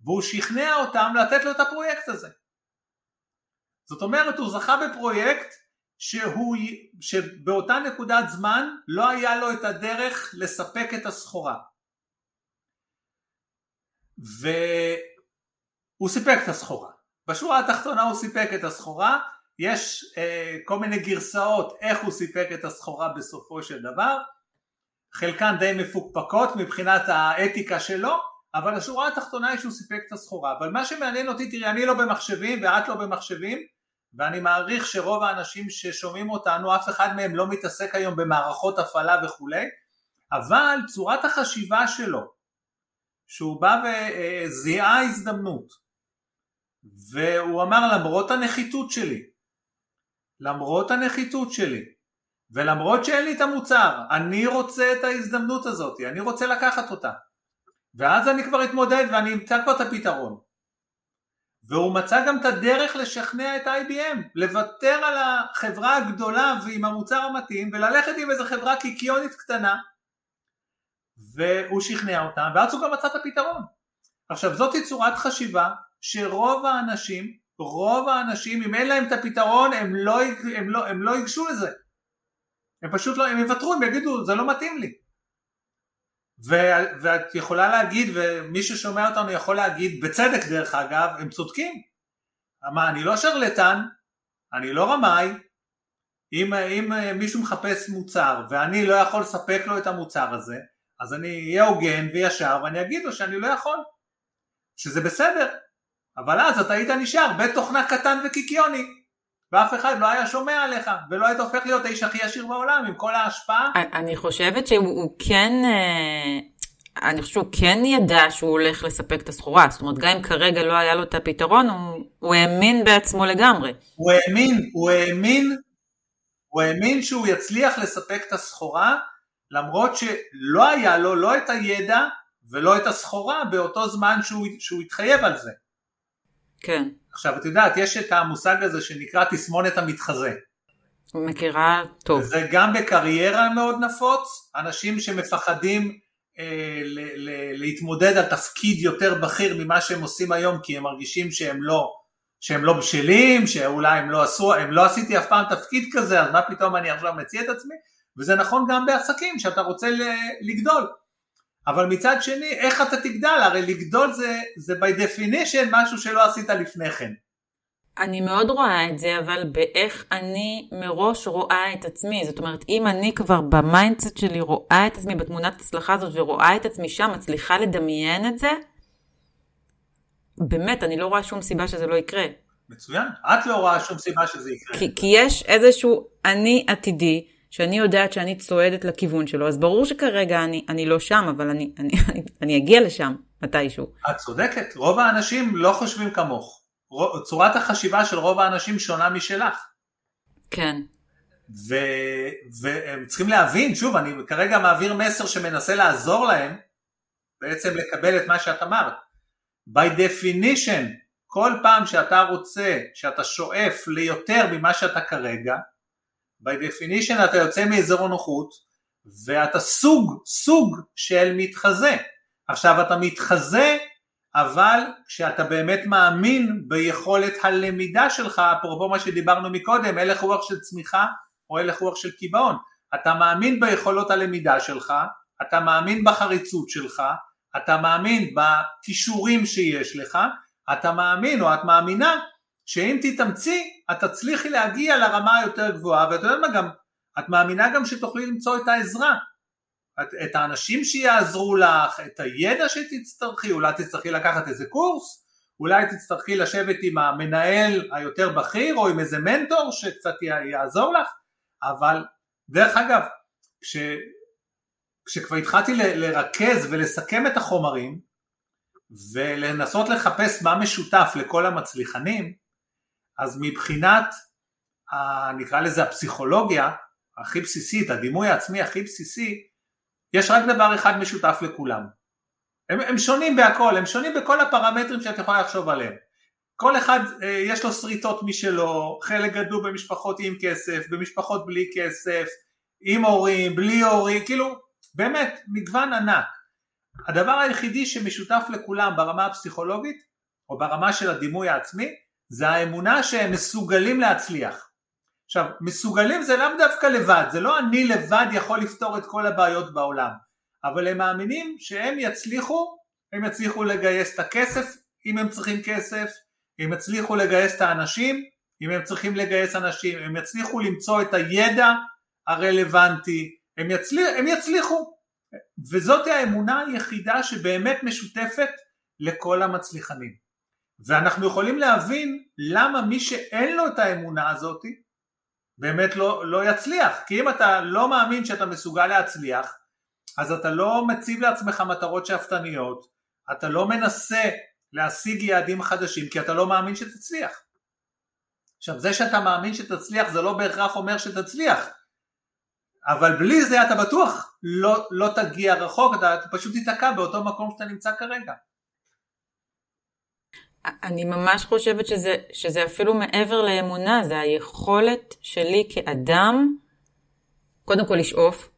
והוא שכנע אותם לתת לו את הפרויקט הזה. זאת אומרת הוא זכה בפרויקט שהוא, שבאותה נקודת זמן לא היה לו את הדרך לספק את הסחורה. והוא סיפק את הסחורה. בשורה התחתונה הוא סיפק את הסחורה, יש אה, כל מיני גרסאות איך הוא סיפק את הסחורה בסופו של דבר, חלקן די מפוקפקות מבחינת האתיקה שלו, אבל השורה התחתונה היא שהוא סיפק את הסחורה. אבל מה שמעניין אותי, תראי, אני לא במחשבים ואת לא במחשבים, ואני מעריך שרוב האנשים ששומעים אותנו, אף אחד מהם לא מתעסק היום במערכות הפעלה וכולי, אבל צורת החשיבה שלו, שהוא בא וזיהה הזדמנות, והוא אמר למרות הנחיתות שלי למרות הנחיתות שלי, ולמרות שאין לי את המוצר, אני רוצה את ההזדמנות הזאת, אני רוצה לקחת אותה. ואז אני כבר אתמודד ואני אמצא כבר את הפתרון. והוא מצא גם את הדרך לשכנע את IBM, לוותר על החברה הגדולה ועם המוצר המתאים וללכת עם איזה חברה קיקיונית קטנה והוא שכנע אותם ואז הוא גם מצא את הפתרון. עכשיו זאת צורת חשיבה שרוב האנשים, רוב האנשים אם אין להם את הפתרון הם לא, הם לא, הם לא ייגשו לזה. הם פשוט לא, הם יוותרו, הם יגידו זה לא מתאים לי. ואת יכולה להגיד, ומי ששומע אותנו יכול להגיד, בצדק דרך אגב, הם צודקים. מה, אני לא שרלטן, אני לא רמאי, אם, אם מישהו מחפש מוצר ואני לא יכול לספק לו את המוצר הזה, אז אני אהיה הוגן וישר ואני אגיד לו שאני לא יכול, שזה בסדר, אבל אז אתה היית נשאר בית תוכנה קטן וקיקיוני, ואף אחד לא היה שומע עליך, ולא היית הופך להיות האיש הכי עשיר בעולם עם כל ההשפעה. אני חושבת שהוא כן, אה, אני חושבת שהוא כן ידע שהוא הולך לספק את הסחורה, זאת אומרת גם אם כרגע לא היה לו את הפתרון, הוא, הוא האמין בעצמו לגמרי. הוא האמין, הוא האמין, הוא האמין שהוא יצליח לספק את הסחורה, למרות שלא היה לו לא את הידע ולא את הסחורה באותו זמן שהוא, שהוא התחייב על זה. כן. עכשיו את יודעת, יש את המושג הזה שנקרא תסמונת המתחזה. מכירה טוב. זה גם בקריירה מאוד נפוץ, אנשים שמפחדים אה, ל- ל- להתמודד על תפקיד יותר בכיר ממה שהם עושים היום כי הם מרגישים שהם לא, שהם לא בשלים, שאולי הם לא עשו, הם לא עשיתי אף פעם תפקיד כזה אז מה פתאום אני עכשיו מציע את עצמי וזה נכון גם בעסקים שאתה רוצה לגדול אבל מצד שני איך אתה תגדל הרי לגדול זה, זה by definition משהו שלא עשית לפני כן אני מאוד רואה את זה, אבל באיך אני מראש רואה את עצמי. זאת אומרת, אם אני כבר ב mindset שלי רואה את עצמי בתמונת הצלחה הזאת ורואה את עצמי שם, מצליחה לדמיין את זה, באמת, אני לא רואה שום סיבה שזה לא יקרה. מצוין, את לא רואה שום סיבה שזה יקרה. כי, כי יש איזשהו אני עתידי, שאני יודעת שאני צועדת לכיוון שלו, אז ברור שכרגע אני, אני לא שם, אבל אני, אני, [LAUGHS] אני, אני אגיע לשם מתישהו. את צודקת, רוב האנשים לא חושבים כמוך. צורת החשיבה של רוב האנשים שונה משלך. כן. ו, והם צריכים להבין, שוב, אני כרגע מעביר מסר שמנסה לעזור להם בעצם לקבל את מה שאת אמרת. by definition, כל פעם שאתה רוצה, שאתה שואף ליותר ממה שאתה כרגע, by definition אתה יוצא מאזור הנוחות ואתה סוג, סוג של מתחזה. עכשיו אתה מתחזה אבל כשאתה באמת מאמין ביכולת הלמידה שלך, אפרופו מה שדיברנו מקודם, הלך רוח של צמיחה או הלך רוח של קיבעון, אתה מאמין ביכולות הלמידה שלך, אתה מאמין בחריצות שלך, אתה מאמין בכישורים שיש לך, אתה מאמין או את מאמינה שאם תתאמצי את תצליחי להגיע לרמה היותר גבוהה ואתה יודע מה גם, את מאמינה גם שתוכלי למצוא את העזרה. את, את האנשים שיעזרו לך, את הידע שתצטרכי, אולי תצטרכי לקחת איזה קורס, אולי תצטרכי לשבת עם המנהל היותר בכיר או עם איזה מנטור שקצת יעזור לך, אבל דרך אגב, כש, כשכבר התחלתי ל, לרכז ולסכם את החומרים ולנסות לחפש מה משותף לכל המצליחנים, אז מבחינת, ה, נקרא לזה הפסיכולוגיה הכי בסיסית, הדימוי העצמי הכי בסיסי, יש רק דבר אחד משותף לכולם. הם, הם שונים בהכל, הם שונים בכל הפרמטרים שאת יכולה לחשוב עליהם. כל אחד אה, יש לו שריטות משלו, חלק גדלו במשפחות עם כסף, במשפחות בלי כסף, עם הורים, בלי הורים, כאילו באמת מגוון ענק. הדבר היחידי שמשותף לכולם ברמה הפסיכולוגית או ברמה של הדימוי העצמי זה האמונה שהם מסוגלים להצליח. עכשיו, מסוגלים זה לאו דווקא לבד, זה לא אני לבד יכול לפתור את כל הבעיות בעולם, אבל הם מאמינים שהם יצליחו, הם יצליחו לגייס את הכסף אם הם צריכים כסף, הם יצליחו לגייס את האנשים אם הם צריכים לגייס אנשים, הם יצליחו למצוא את הידע הרלוונטי, הם, יצליח, הם יצליחו, וזאת האמונה היחידה שבאמת משותפת לכל המצליחנים. ואנחנו יכולים להבין למה מי שאין לו את האמונה הזאתי באמת לא, לא יצליח, כי אם אתה לא מאמין שאתה מסוגל להצליח, אז אתה לא מציב לעצמך מטרות שאפתניות, אתה לא מנסה להשיג יעדים חדשים, כי אתה לא מאמין שתצליח. עכשיו זה שאתה מאמין שתצליח זה לא בהכרח אומר שתצליח, אבל בלי זה אתה בטוח לא, לא תגיע רחוק, אתה, אתה פשוט תיתקע באותו מקום שאתה נמצא כרגע. אני ממש חושבת שזה, שזה אפילו מעבר לאמונה, זה היכולת שלי כאדם, קודם כל לשאוף,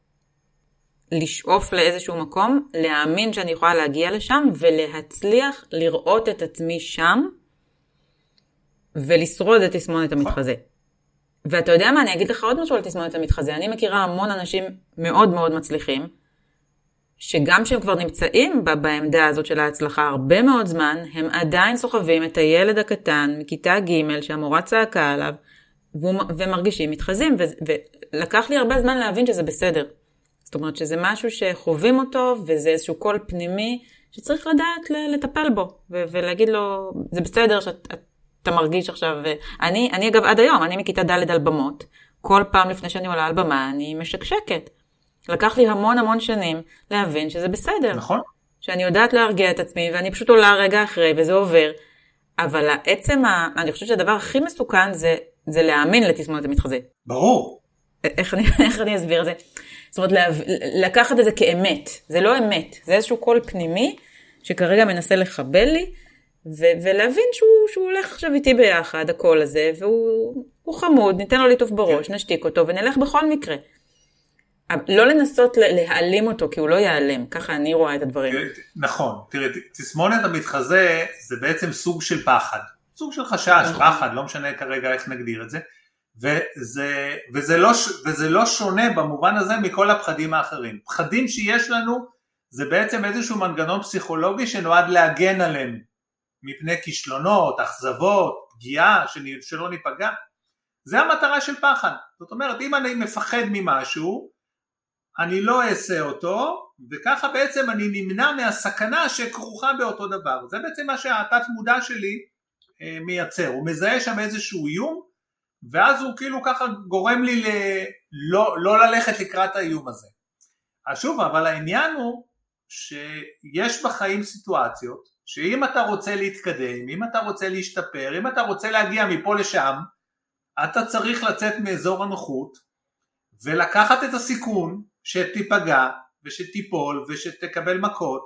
לשאוף לאיזשהו מקום, להאמין שאני יכולה להגיע לשם ולהצליח לראות את עצמי שם ולשרוד את תסמונת המתחזה. ואתה יודע מה, אני אגיד לך עוד משהו על תסמונת המתחזה. אני מכירה המון אנשים מאוד מאוד מצליחים, שגם כשהם כבר נמצאים בעמדה הזאת של ההצלחה הרבה מאוד זמן, הם עדיין סוחבים את הילד הקטן מכיתה ג' שהמורה צעקה עליו, ומרגישים מתחזים, ולקח לי הרבה זמן להבין שזה בסדר. זאת אומרת שזה משהו שחווים אותו, וזה איזשהו קול פנימי שצריך לדעת לטפל בו, ולהגיד לו, זה בסדר שאתה מרגיש עכשיו, אני, אני אגב עד היום, אני מכיתה ד' על במות, כל פעם לפני שאני עולה על במה אני משקשקת. לקח לי המון המון שנים להבין שזה בסדר. נכון. שאני יודעת להרגיע את עצמי, ואני פשוט עולה רגע אחרי, וזה עובר. אבל עצם, ה... אני חושבת שהדבר הכי מסוכן זה, זה להאמין לתסמונת המתחזה. ברור. איך אני, [LAUGHS] איך אני אסביר את זה? זאת אומרת, לה, לקחת את זה כאמת. זה לא אמת, זה איזשהו קול פנימי שכרגע מנסה לחבל לי, ו- ולהבין שהוא, שהוא הולך עכשיו איתי ביחד, הקול הזה, והוא חמוד, ניתן לו ליטוף בראש, כן. נשתיק אותו ונלך בכל מקרה. לא לנסות להעלים אותו, כי הוא לא ייעלם, ככה אני רואה את הדברים. נכון, תראי, תסמונת המתחזה זה בעצם סוג של פחד, סוג של חשש, נכון. פחד, לא משנה כרגע איך נגדיר את זה, וזה, וזה, לא, וזה לא שונה במובן הזה מכל הפחדים האחרים. פחדים שיש לנו זה בעצם איזשהו מנגנון פסיכולוגי שנועד להגן עלינו, מפני כישלונות, אכזבות, פגיעה, שלא ניפגע. זה המטרה של פחד. זאת אומרת, אם אני מפחד ממשהו, אני לא אעשה אותו, וככה בעצם אני נמנע מהסכנה שכרוכה באותו דבר. זה בעצם מה שהתת מודע שלי אה, מייצר. הוא מזהה שם איזשהו איום, ואז הוא כאילו ככה גורם לי ל... לא, לא ללכת לקראת האיום הזה. אז שוב, אבל העניין הוא שיש בחיים סיטואציות שאם אתה רוצה להתקדם, אם אתה רוצה להשתפר, אם אתה רוצה להגיע מפה לשם, אתה צריך לצאת מאזור הנוחות ולקחת את הסיכון שתיפגע ושתיפול ושתקבל מכות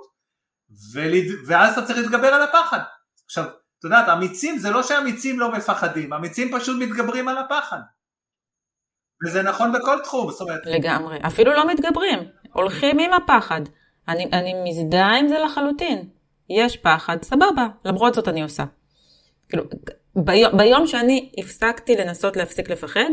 ולד... ואז אתה צריך להתגבר על הפחד. עכשיו, את יודעת, אמיצים זה לא שאמיצים לא מפחדים, אמיצים פשוט מתגברים על הפחד. וזה נכון בכל תחום, זאת אומרת... לגמרי, אפילו לא מתגברים, הולכים עם הפחד. אני, אני מזדהה עם זה לחלוטין. יש פחד, סבבה, למרות זאת אני עושה. כאילו, ביום, ביום שאני הפסקתי לנסות להפסיק לפחד,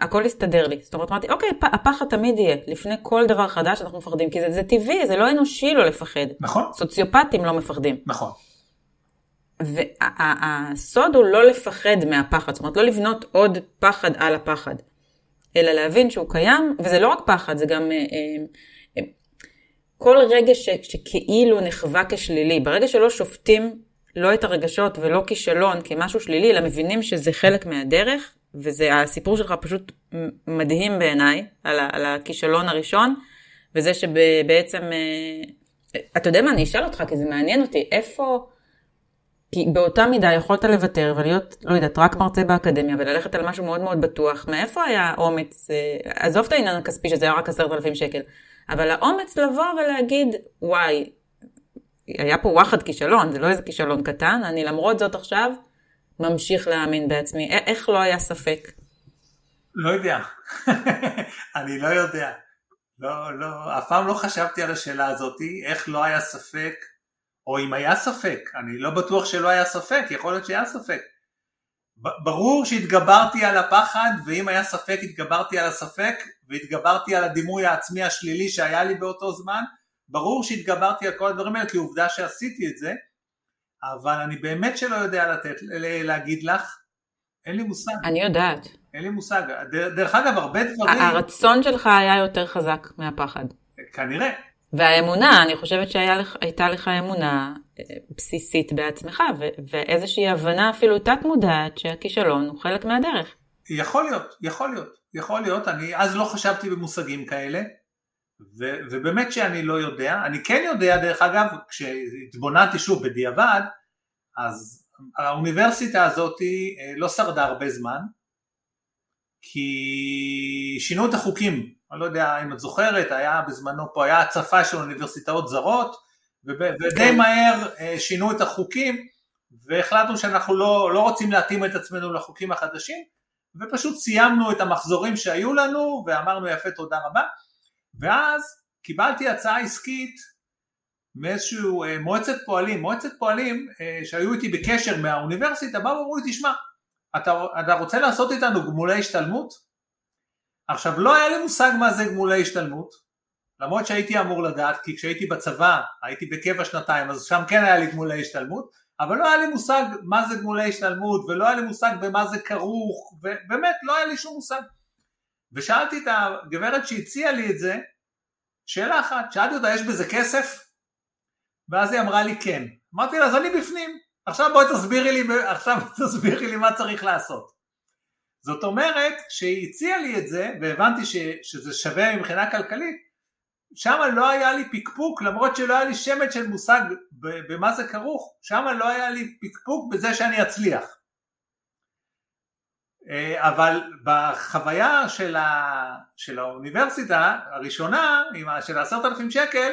הכל הסתדר לי. זאת אומרת, אמרתי, אוקיי, הפחד תמיד יהיה. לפני כל דבר חדש אנחנו מפחדים, כי זה, זה טבעי, זה לא אנושי לא לפחד. נכון. סוציופטים לא מפחדים. נכון. והסוד הוא לא לפחד מהפחד, זאת אומרת, לא לבנות עוד פחד על הפחד, אלא להבין שהוא קיים, וזה לא רק פחד, זה גם אה, אה, כל רגע ש, שכאילו נחווה כשלילי, ברגע שלא שופטים לא את הרגשות ולא כישלון כמשהו שלילי, אלא מבינים שזה חלק מהדרך, וזה, הסיפור שלך פשוט מדהים בעיניי, על, על הכישלון הראשון, וזה שבעצם, אה, אתה יודע מה, אני אשאל אותך, כי זה מעניין אותי, איפה, כי באותה מידה יכולת לוותר ולהיות, לא יודעת, רק מרצה באקדמיה וללכת על משהו מאוד מאוד בטוח, מאיפה היה אומץ, אה, עזוב את העניין הכספי שזה היה רק עשרת אלפים שקל, אבל האומץ לבוא ולהגיד, וואי, היה פה וואחד כישלון, זה לא איזה כישלון קטן, אני למרות זאת עכשיו ממשיך להאמין בעצמי? איך לא היה ספק? לא יודע. [LAUGHS] אני לא יודע. לא, לא, אף פעם לא חשבתי על השאלה הזאת, איך לא היה ספק, או אם היה ספק, אני לא בטוח שלא היה ספק, יכול להיות שהיה ספק. ברור שהתגברתי על הפחד, ואם היה ספק התגברתי על הספק, והתגברתי על הדימוי העצמי השלילי שהיה לי באותו זמן, ברור שהתגברתי על כל הדברים האלה, כי עובדה שעשיתי את זה, אבל אני באמת שלא יודע לתת, להגיד לך, אין לי מושג. אני יודעת. אין לי מושג. דרך אגב, הרבה דברים... הרצון שלך היה יותר חזק מהפחד. כנראה. והאמונה, אני חושבת שהייתה לך אמונה אה, בסיסית בעצמך, ואיזושהי הבנה אפילו תת-מודעת שהכישלון הוא חלק מהדרך. יכול להיות, יכול להיות, יכול להיות. אני אז לא חשבתי במושגים כאלה, ו- ובאמת שאני לא יודע, אני כן יודע דרך אגב, כשהתבוננתי שוב בדיעבד, אז, האוניברסיטה הזאת לא שרדה הרבה זמן, כי שינו את החוקים, אני לא יודע אם את זוכרת, היה בזמנו פה, היה הצפה של אוניברסיטאות זרות, ודי כן. מהר שינו את החוקים, והחלטנו שאנחנו לא, לא רוצים להתאים את עצמנו לחוקים החדשים, ופשוט סיימנו את המחזורים שהיו לנו, ואמרנו יפה תודה רבה, ואז קיבלתי הצעה עסקית מאיזשהו אה, מועצת פועלים, מועצת פועלים אה, שהיו איתי בקשר מהאוניברסיטה, באו ואמרו לי, תשמע, אתה, אתה רוצה לעשות איתנו גמולי השתלמות? עכשיו לא היה לי מושג מה זה גמולי השתלמות, למרות שהייתי אמור לדעת, כי כשהייתי בצבא, הייתי בקבע שנתיים, אז שם כן היה לי גמולי השתלמות, אבל לא היה לי מושג מה זה גמולי השתלמות, ולא היה לי מושג במה זה כרוך, ובאמת לא היה לי שום מושג. ושאלתי את הגברת שהציעה לי את זה, שאלה אחת, שאלתי אותה, יש בזה כסף? ואז היא אמרה לי כן. אמרתי לה, אז אני בפנים, עכשיו בואי תסבירי לי, עכשיו תסבירי לי מה צריך לעשות. זאת אומרת, כשהיא הציעה לי את זה, והבנתי ש, שזה שווה מבחינה כלכלית, שם לא היה לי פקפוק, למרות שלא היה לי שמץ של מושג במה זה כרוך, שם לא היה לי פקפוק בזה שאני אצליח. אה, אבל בחוויה של, ה, של האוניברסיטה הראשונה, של העשרת אלפים שקל,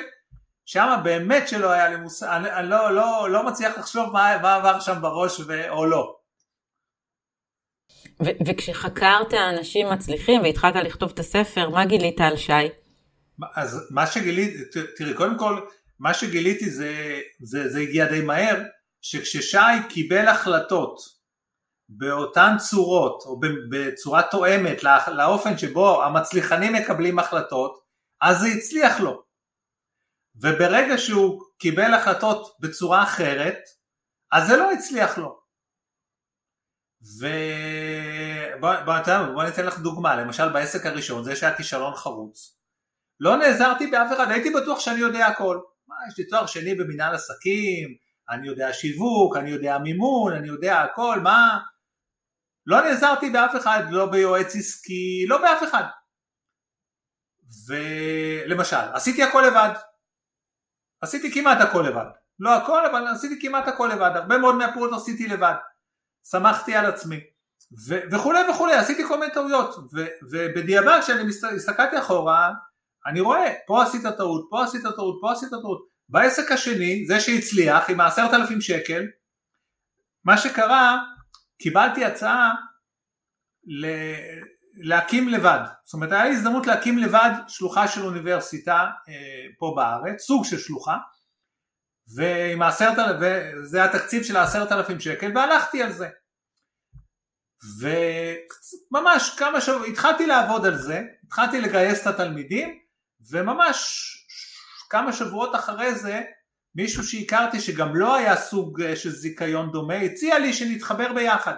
שם באמת שלא היה לי מושג, אני, אני לא, לא, לא מצליח לחשוב מה, מה עבר שם בראש ו, או לא. ו- וכשחקרת אנשים מצליחים והתחלת לכתוב את הספר, מה גילית על שי? אז מה שגיליתי, תראי, קודם כל, מה שגיליתי זה, זה, זה הגיע די מהר, שכששי קיבל החלטות באותן צורות, או בצורה תואמת לאופן שבו המצליחנים מקבלים החלטות, אז זה הצליח לו. וברגע שהוא קיבל החלטות בצורה אחרת, אז זה לא הצליח לו. ובוא בוא, בוא ניתן לך דוגמה, למשל בעסק הראשון, זה שהיה כישלון חרוץ, לא נעזרתי באף אחד, הייתי בטוח שאני יודע הכל. מה, יש לי תואר שני במנהל עסקים, אני יודע שיווק, אני יודע מימון, אני יודע הכל, מה? לא נעזרתי באף אחד, לא ביועץ עסקי, לא באף אחד. ולמשל, עשיתי הכל לבד. עשיתי כמעט הכל לבד. לא הכל, אבל עשיתי כמעט הכל לבד. הרבה מאוד מהפעולות עשיתי לבד. שמחתי על עצמי. ו- וכולי וכולי, עשיתי כל מיני טעויות. ו- ובדיעבד, כשאני הסתכלתי אחורה, אני רואה, פה עשית טעות, פה עשית טעות, פה עשית טעות. בעסק השני, זה שהצליח עם העשרת אלפים שקל, מה שקרה, קיבלתי הצעה ל... להקים לבד, זאת אומרת היה לי הזדמנות להקים לבד שלוחה של אוניברסיטה אה, פה בארץ, סוג של שלוחה, ועם העשרת, וזה התקציב של העשרת אלפים שקל, והלכתי על זה. וממש כמה שבועות, התחלתי לעבוד על זה, התחלתי לגייס את התלמידים, וממש כמה שבועות אחרי זה מישהו שהכרתי שגם לא היה סוג אה, של זיכיון דומה הציע לי שנתחבר ביחד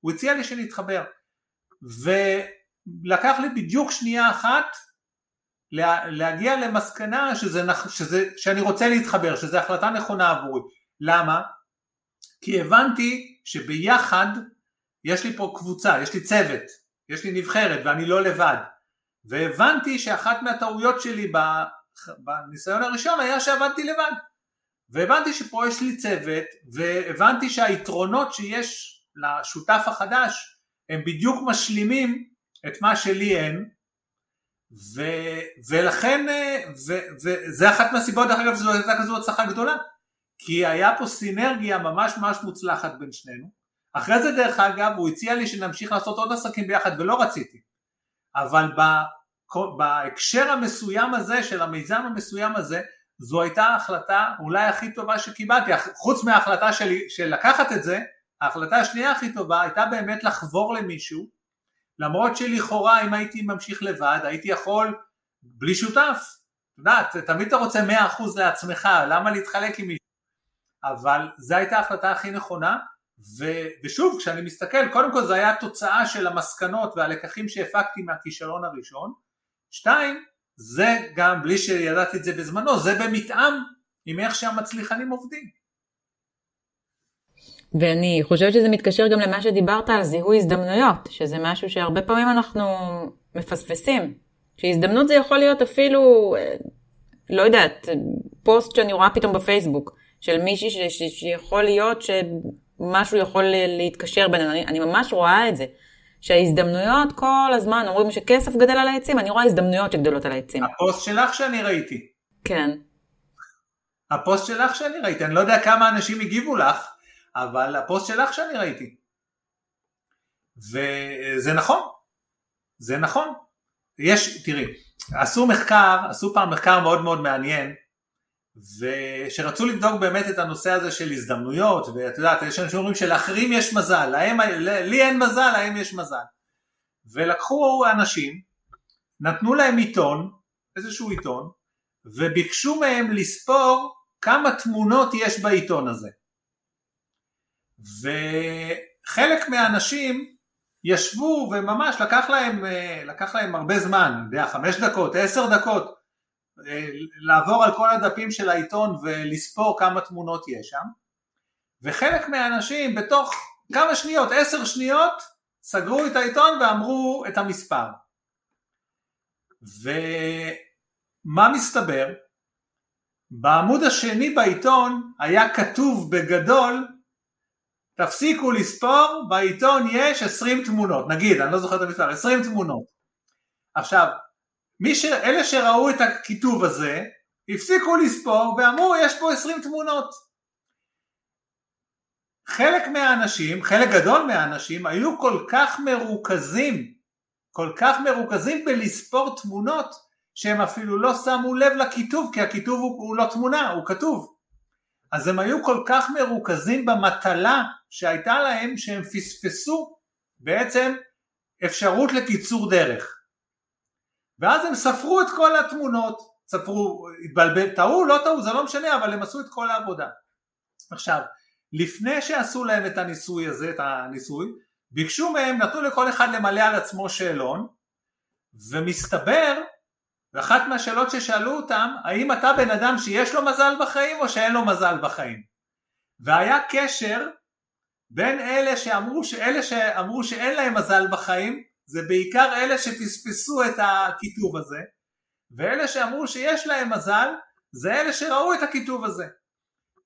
הוא הציע לי שנתחבר ולקח לי בדיוק שנייה אחת להגיע למסקנה שזה, שזה, שאני רוצה להתחבר, שזו החלטה נכונה עבורי. למה? כי הבנתי שביחד יש לי פה קבוצה, יש לי צוות, יש לי נבחרת ואני לא לבד. והבנתי שאחת מהטעויות שלי בניסיון הראשון היה שעבדתי לבד. והבנתי שפה יש לי צוות והבנתי שהיתרונות שיש לשותף החדש הם בדיוק משלימים את מה שלי אין ו, ולכן ו, וזה אחת מהסיבות דרך אגב שזו הייתה כזו הצלחה גדולה כי היה פה סינרגיה ממש ממש מוצלחת בין שנינו. אחרי זה דרך אגב הוא הציע לי שנמשיך לעשות עוד עסקים ביחד ולא רציתי. אבל בהקשר המסוים הזה של המיזם המסוים הזה זו הייתה ההחלטה אולי הכי טובה שקיבלתי. חוץ מההחלטה שלי של לקחת את זה ההחלטה השנייה הכי טובה הייתה באמת לחבור למישהו. למרות שלכאורה אם הייתי ממשיך לבד הייתי יכול בלי שותף. את יודעת תמיד אתה רוצה 100% לעצמך למה להתחלק עם מישהו? אבל זו הייתה ההחלטה הכי נכונה. ו, ושוב כשאני מסתכל קודם כל זו הייתה תוצאה של המסקנות והלקחים שהפקתי מהכישלון הראשון שתיים, זה גם, בלי שידעתי את זה בזמנו, זה במתאם עם איך שהמצליחנים עובדים. ואני חושבת שזה מתקשר גם למה שדיברת על זיהוי הזדמנויות, שזה משהו שהרבה פעמים אנחנו מפספסים. שהזדמנות זה יכול להיות אפילו, אה, לא יודעת, פוסט שאני רואה פתאום בפייסבוק, של מישהי ש, ש, שיכול להיות שמשהו יכול להתקשר בינינו, אני, אני ממש רואה את זה. שההזדמנויות כל הזמן אומרים שכסף גדל על העצים, אני רואה הזדמנויות שגדלות על העצים. הפוסט שלך שאני ראיתי. כן. הפוסט שלך שאני ראיתי, אני לא יודע כמה אנשים הגיבו לך, אבל הפוסט שלך שאני ראיתי. וזה נכון, זה נכון. יש, תראי, עשו מחקר, עשו פעם מחקר מאוד מאוד מעניין, ושרצו לבדוק באמת את הנושא הזה של הזדמנויות, ואת יודעת, יש אנשים שאומרים שלאחרים יש מזל, להם, לי אין מזל, להם יש מזל. ולקחו אנשים, נתנו להם עיתון, איזשהו עיתון, וביקשו מהם לספור כמה תמונות יש בעיתון הזה. וחלק מהאנשים ישבו וממש לקח להם, לקח להם הרבה זמן, חמש דקות, עשר דקות, לעבור על כל הדפים של העיתון ולספור כמה תמונות יש שם, וחלק מהאנשים בתוך כמה שניות, עשר שניות, סגרו את העיתון ואמרו את המספר. ומה מסתבר? בעמוד השני בעיתון היה כתוב בגדול תפסיקו לספור, בעיתון יש 20 תמונות, נגיד, אני לא זוכר את המספר, 20 תמונות. עכשיו, ש... אלה שראו את הכיתוב הזה, הפסיקו לספור ואמרו יש פה 20 תמונות. חלק מהאנשים, חלק גדול מהאנשים, היו כל כך מרוכזים, כל כך מרוכזים בלספור תמונות, שהם אפילו לא שמו לב לכיתוב, כי הכיתוב הוא, הוא לא תמונה, הוא כתוב. אז הם היו כל כך מרוכזים במטלה שהייתה להם, שהם פספסו בעצם אפשרות לקיצור דרך. ואז הם ספרו את כל התמונות, ספרו, התבלבל, טעו, לא טעו, זה לא משנה, אבל הם עשו את כל העבודה. עכשיו, לפני שעשו להם את הניסוי הזה, את הניסוי, ביקשו מהם, נתנו לכל אחד למלא על עצמו שאלון, ומסתבר, ואחת מהשאלות ששאלו אותם, האם אתה בן אדם שיש לו מזל בחיים או שאין לו מזל בחיים? והיה קשר בין אלה שאמרו, אלה שאמרו שאין להם מזל בחיים זה בעיקר אלה שפספסו את הכיתוב הזה, ואלה שאמרו שיש להם מזל, זה אלה שראו את הכיתוב הזה.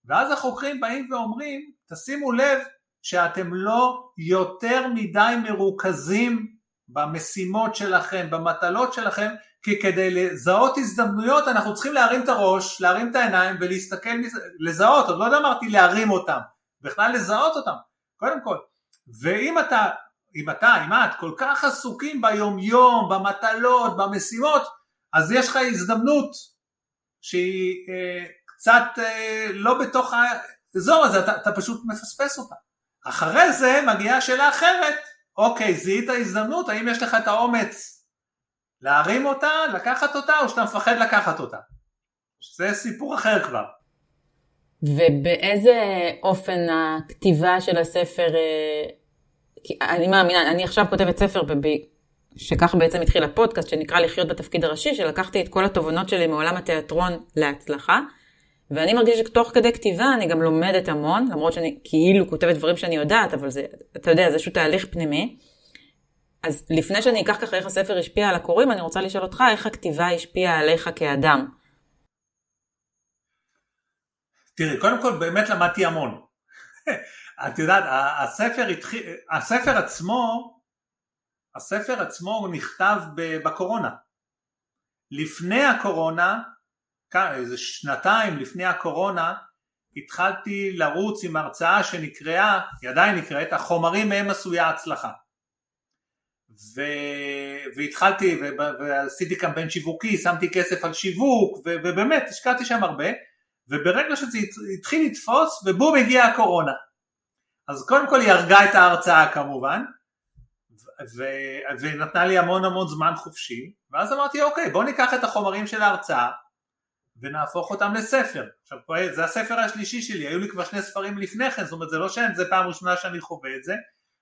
ואז החוקרים באים ואומרים, תשימו לב שאתם לא יותר מדי מרוכזים במשימות שלכם, במטלות שלכם, כי כדי לזהות הזדמנויות אנחנו צריכים להרים את הראש, להרים את העיניים ולהסתכל, לזהות, עוד לא אמרתי להרים אותם, בכלל לזהות אותם, קודם כל. ואם אתה אם אתה, אם את כל כך עסוקים ביום יום, במטלות, במשימות, אז יש לך הזדמנות שהיא אה, קצת אה, לא בתוך האזור הזה, אתה, אתה פשוט מפספס אותה. אחרי זה מגיעה שאלה אחרת, אוקיי, זיהית הזדמנות, האם יש לך את האומץ להרים אותה, לקחת אותה, או שאתה מפחד לקחת אותה? זה סיפור אחר כבר. ובאיזה אופן הכתיבה של הספר אה, כי אני מאמינה, אני עכשיו כותבת ספר, ב- שככה בעצם התחיל הפודקאסט, שנקרא לחיות בתפקיד הראשי, שלקחתי את כל התובנות שלי מעולם התיאטרון להצלחה, ואני מרגישה שתוך כדי כתיבה אני גם לומדת המון, למרות שאני כאילו כותבת דברים שאני יודעת, אבל זה, אתה יודע, זה איזשהו תהליך פנימי. אז לפני שאני אקח ככה איך הספר השפיע על הקוראים, אני רוצה לשאול אותך, איך הכתיבה השפיעה עליך כאדם? תראי, קודם כל באמת למדתי המון. את יודעת, הספר, התחיל, הספר עצמו, הספר עצמו נכתב בקורונה. לפני הקורונה, איזה שנתיים לפני הקורונה, התחלתי לרוץ עם הרצאה שנקראה, היא עדיין נקראת, החומרים מהם עשויה הצלחה. ו... והתחלתי ו... ועשיתי קמפיין שיווקי, שמתי כסף על שיווק ו... ובאמת השקעתי שם הרבה וברגע שזה התחיל לתפוס ובום הגיעה הקורונה אז קודם כל היא הרגה את ההרצאה כמובן, ו- ונתנה לי המון המון זמן חופשי, ואז אמרתי אוקיי בוא ניקח את החומרים של ההרצאה ונהפוך אותם לספר. עכשיו זה הספר השלישי שלי, היו לי כבר שני ספרים לפני כן, זאת אומרת זה לא שזה פעם ראשונה שאני חווה את זה,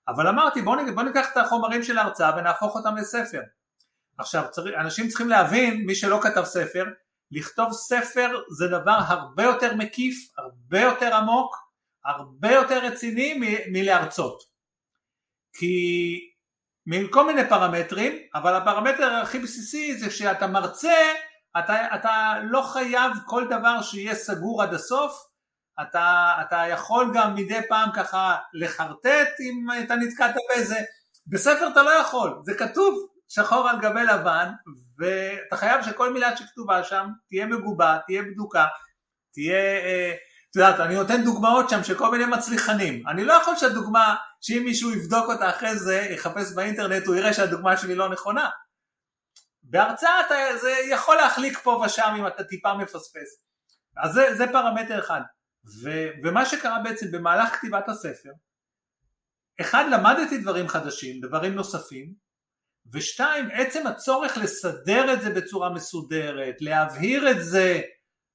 אבל אמרתי בוא, בוא ניקח את החומרים של ההרצאה ונהפוך אותם לספר. עכשיו אנשים צריכים להבין, מי שלא כתב ספר, לכתוב ספר זה דבר הרבה יותר מקיף, הרבה יותר עמוק, הרבה יותר רציני מ- מלהרצות. כי מכל מיני פרמטרים, אבל הפרמטר הכי בסיסי זה שאתה מרצה, אתה, אתה לא חייב כל דבר שיהיה סגור עד הסוף, אתה, אתה יכול גם מדי פעם ככה לחרטט אם אתה נתקעת באיזה, בספר אתה לא יכול, זה כתוב שחור על גבי לבן ואתה חייב שכל מילה שכתובה שם תהיה מגובה, תהיה בדוקה, תהיה, אה, את יודעת, אני נותן דוגמאות שם של כל מיני מצליחנים, אני לא יכול שהדוגמה, שאם מישהו יבדוק אותה אחרי זה, יחפש באינטרנט, הוא יראה שהדוגמה שלי לא נכונה. בהרצאה אתה, זה יכול להחליק פה ושם אם אתה טיפה מפספס. אז זה, זה פרמטר אחד. ו, ומה שקרה בעצם במהלך כתיבת הספר, אחד, למדתי דברים חדשים, דברים נוספים, ושתיים, עצם הצורך לסדר את זה בצורה מסודרת, להבהיר את זה,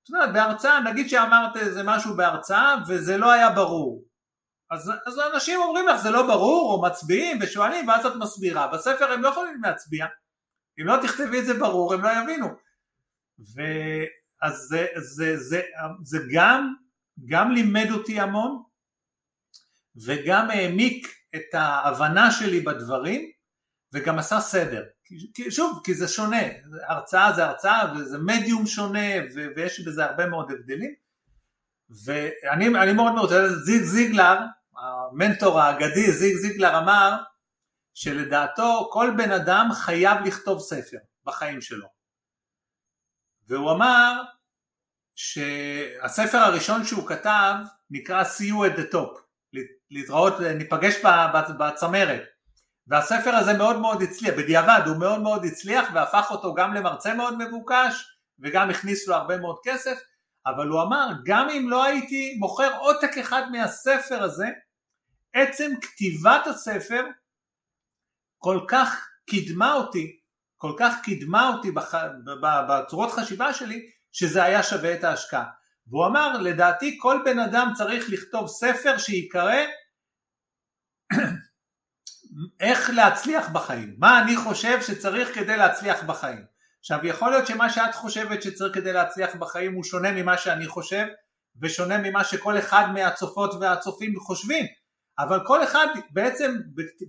את יודעת, בהרצאה, נגיד שאמרת איזה משהו בהרצאה וזה לא היה ברור, אז, אז אנשים אומרים לך זה לא ברור, או מצביעים ושואלים ואז את מסבירה, בספר הם לא יכולים להצביע, אם לא תכתבי את זה ברור הם לא יבינו, ואז זה, זה, זה, זה גם, גם לימד אותי המון וגם העמיק את ההבנה שלי בדברים וגם עשה סדר. שוב, כי זה שונה, הרצאה זה הרצאה וזה מדיום שונה ויש בזה הרבה מאוד הבדלים. ואני מאוד מאוד רוצה, זיג זיגלר, המנטור האגדי זיג זיגלר אמר שלדעתו כל בן אדם חייב לכתוב ספר בחיים שלו. והוא אמר שהספר הראשון שהוא כתב נקרא See you at the top, להתראות, ניפגש בצמרת. והספר הזה מאוד מאוד הצליח, בדיעבד הוא מאוד מאוד הצליח והפך אותו גם למרצה מאוד מבוקש וגם הכניס לו הרבה מאוד כסף, אבל הוא אמר גם אם לא הייתי מוכר עותק אחד מהספר הזה, עצם כתיבת הספר כל כך קידמה אותי, כל כך קידמה אותי בח... בצורות חשיבה שלי, שזה היה שווה את ההשקעה. והוא אמר לדעתי כל בן אדם צריך לכתוב ספר שיקרא איך להצליח בחיים, מה אני חושב שצריך כדי להצליח בחיים. עכשיו יכול להיות שמה שאת חושבת שצריך כדי להצליח בחיים הוא שונה ממה שאני חושב ושונה ממה שכל אחד מהצופות והצופים חושבים אבל כל אחד בעצם,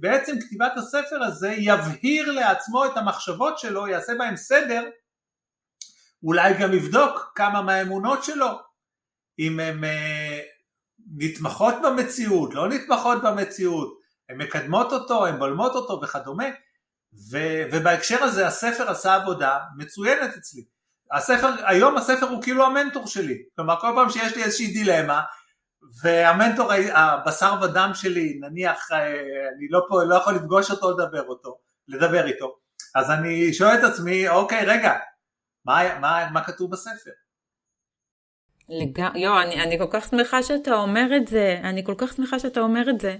בעצם כתיבת הספר הזה יבהיר לעצמו את המחשבות שלו, יעשה בהם סדר, אולי גם יבדוק כמה מהאמונות שלו, אם הן אה, נתמכות במציאות, לא נתמכות במציאות, הן מקדמות אותו, הן בולמות אותו וכדומה, ו, ובהקשר הזה הספר עשה עבודה מצוינת אצלי. הספר, היום הספר הוא כאילו המנטור שלי, כלומר כל פעם שיש לי איזושהי דילמה, והמנטור הבשר ודם שלי, נניח אני לא, פה, לא יכול לפגוש אותו לדבר אותו, לדבר איתו, אז אני שואל את עצמי, אוקיי רגע, מה, מה, מה כתוב בספר? לג... יו, אני, אני כל כך שמחה שאתה אומר את זה, אני כל כך שמחה שאתה אומר את זה.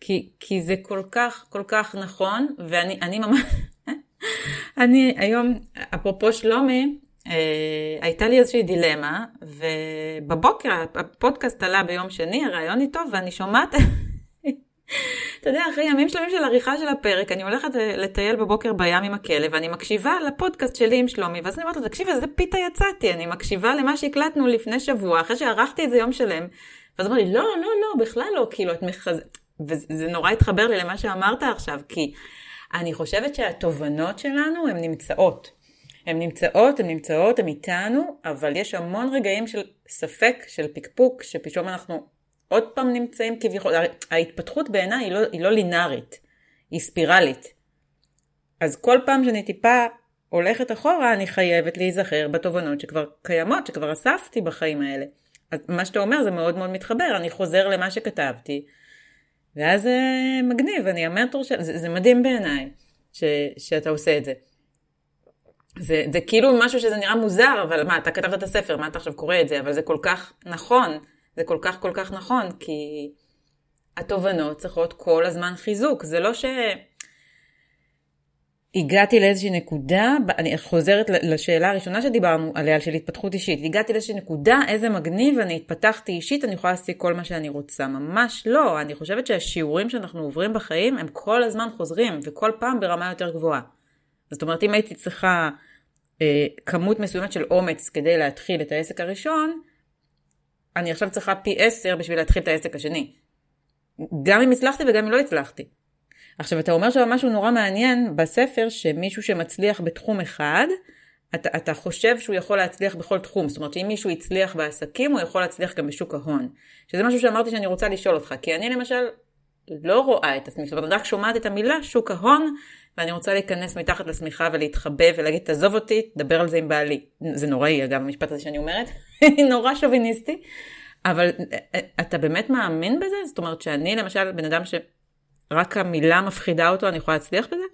כי, כי זה כל כך, כל כך נכון, ואני אני ממש... [LAUGHS] אני היום, אפרופו שלומי, אה, הייתה לי איזושהי דילמה, ובבוקר הפודקאסט עלה ביום שני, הרעיון איתו, ואני שומעת... [LAUGHS] אתה יודע, אחרי ימים שלמים של עריכה של הפרק, אני הולכת לטייל בבוקר בים עם הכלב, ואני מקשיבה לפודקאסט שלי עם שלומי, ואז אני אומרת לו, תקשיב, איזה פיתה יצאתי, אני מקשיבה למה שהקלטנו לפני שבוע, אחרי שערכתי את זה יום שלם. ואז אמר לי, לא, לא, לא, בכלל לא, כאילו, את מחז... וזה נורא התחבר לי למה שאמרת עכשיו, כי אני חושבת שהתובנות שלנו הן נמצאות. הן נמצאות, הן נמצאות, הן איתנו, אבל יש המון רגעים של ספק, של פקפוק, שפתאום אנחנו עוד פעם נמצאים כביכול, ההתפתחות בעיניי היא לא, היא לא לינארית, היא ספירלית. אז כל פעם שאני טיפה הולכת אחורה, אני חייבת להיזכר בתובנות שכבר קיימות, שכבר אספתי בחיים האלה. אז מה שאתה אומר זה מאוד מאוד מתחבר, אני חוזר למה שכתבתי, ואז זה מגניב, אני המנטור של... זה, זה מדהים בעיניי ש, שאתה עושה את זה. זה, זה כאילו משהו שזה נראה מוזר, אבל מה, אתה כתבת את הספר, מה אתה עכשיו קורא את זה? אבל זה כל כך נכון, זה כל כך כל כך נכון, כי התובנות צריכות כל הזמן חיזוק. זה לא ש... הגעתי לאיזושהי נקודה, אני חוזרת לשאלה הראשונה שדיברנו עליה, של התפתחות אישית, הגעתי לאיזושהי נקודה, איזה מגניב, אני התפתחתי אישית, אני יכולה להשיג כל מה שאני רוצה. ממש לא, אני חושבת שהשיעורים שאנחנו עוברים בחיים, הם כל הזמן חוזרים, וכל פעם ברמה יותר גבוהה. זאת אומרת, אם הייתי צריכה אה, כמות מסוימת של אומץ כדי להתחיל את העסק הראשון, אני עכשיו צריכה פי עשר בשביל להתחיל את העסק השני. גם אם הצלחתי וגם אם לא הצלחתי. עכשיו, אתה אומר שם משהו נורא מעניין בספר, שמישהו שמצליח בתחום אחד, אתה, אתה חושב שהוא יכול להצליח בכל תחום, זאת אומרת שאם מישהו הצליח בעסקים, הוא יכול להצליח גם בשוק ההון. שזה משהו שאמרתי שאני רוצה לשאול אותך, כי אני למשל לא רואה את עצמי, זאת אומרת, רק שומעת את המילה שוק ההון, ואני רוצה להיכנס מתחת לשמיכה ולהתחבא ולהגיד, תעזוב אותי, דבר על זה עם בעלי. זה נוראי, אגב, המשפט הזה שאני אומרת, [LAUGHS] נורא שוביניסטי, אבל אה, אתה באמת מאמין בזה? זאת אומרת שאני למשל בן אדם שרק המילה מפחידה אותו, אני יכולה להצליח בזה?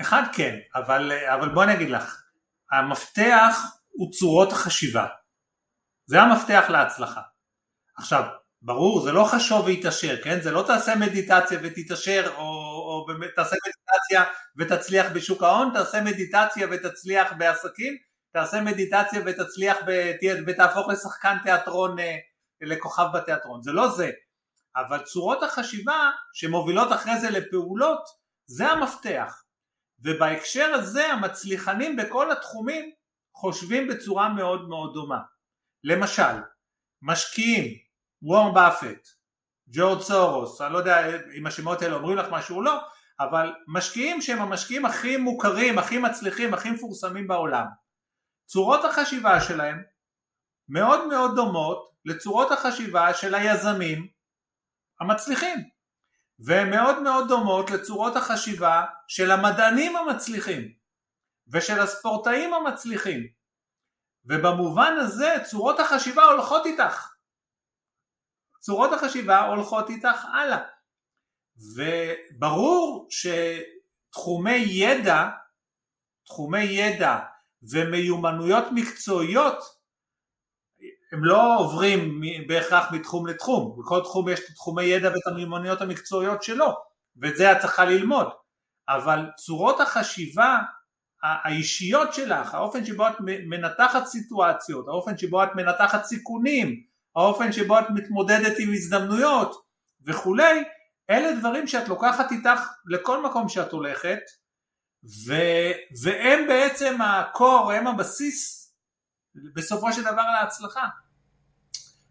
אחד כן, אבל, אבל בוא אני אגיד לך, המפתח הוא צורות החשיבה. זה המפתח להצלחה. עכשיו, ברור, זה לא חשוב והתעשר, כן? זה לא תעשה מדיטציה ותתעשר, או, או באמת תעשה מדיטציה ותצליח בשוק ההון, תעשה מדיטציה ותצליח בעסקים, תעשה מדיטציה ותצליח ותהפוך לשחקן תיאטרון, אה, לכוכב בתיאטרון. זה לא זה. אבל צורות החשיבה שמובילות אחרי זה לפעולות, זה המפתח. ובהקשר הזה המצליחנים בכל התחומים חושבים בצורה מאוד מאוד דומה. למשל, משקיעים, וורם באפט, ג'ורג' סורוס, אני לא יודע אם השמות האלה אומרים לך משהו או לא, אבל משקיעים שהם המשקיעים הכי מוכרים, הכי מצליחים, הכי מפורסמים בעולם. צורות החשיבה שלהם מאוד מאוד דומות לצורות החשיבה של היזמים המצליחים. והן מאוד מאוד דומות לצורות החשיבה של המדענים המצליחים ושל הספורטאים המצליחים. ובמובן הזה צורות החשיבה הולכות איתך. צורות החשיבה הולכות איתך הלאה. וברור שתחומי ידע תחומי ידע ומיומנויות מקצועיות הם לא עוברים בהכרח מתחום לתחום, בכל תחום יש את תחומי ידע ואת המיומנויות המקצועיות שלו, ואת זה את צריכה ללמוד, אבל צורות החשיבה האישיות שלך, האופן שבו את מנתחת סיטואציות, האופן שבו את מנתחת סיכונים, האופן שבו את מתמודדת עם הזדמנויות וכולי, אלה דברים שאת לוקחת איתך לכל מקום שאת הולכת, ו, והם בעצם הקור, הם הבסיס בסופו של דבר להצלחה.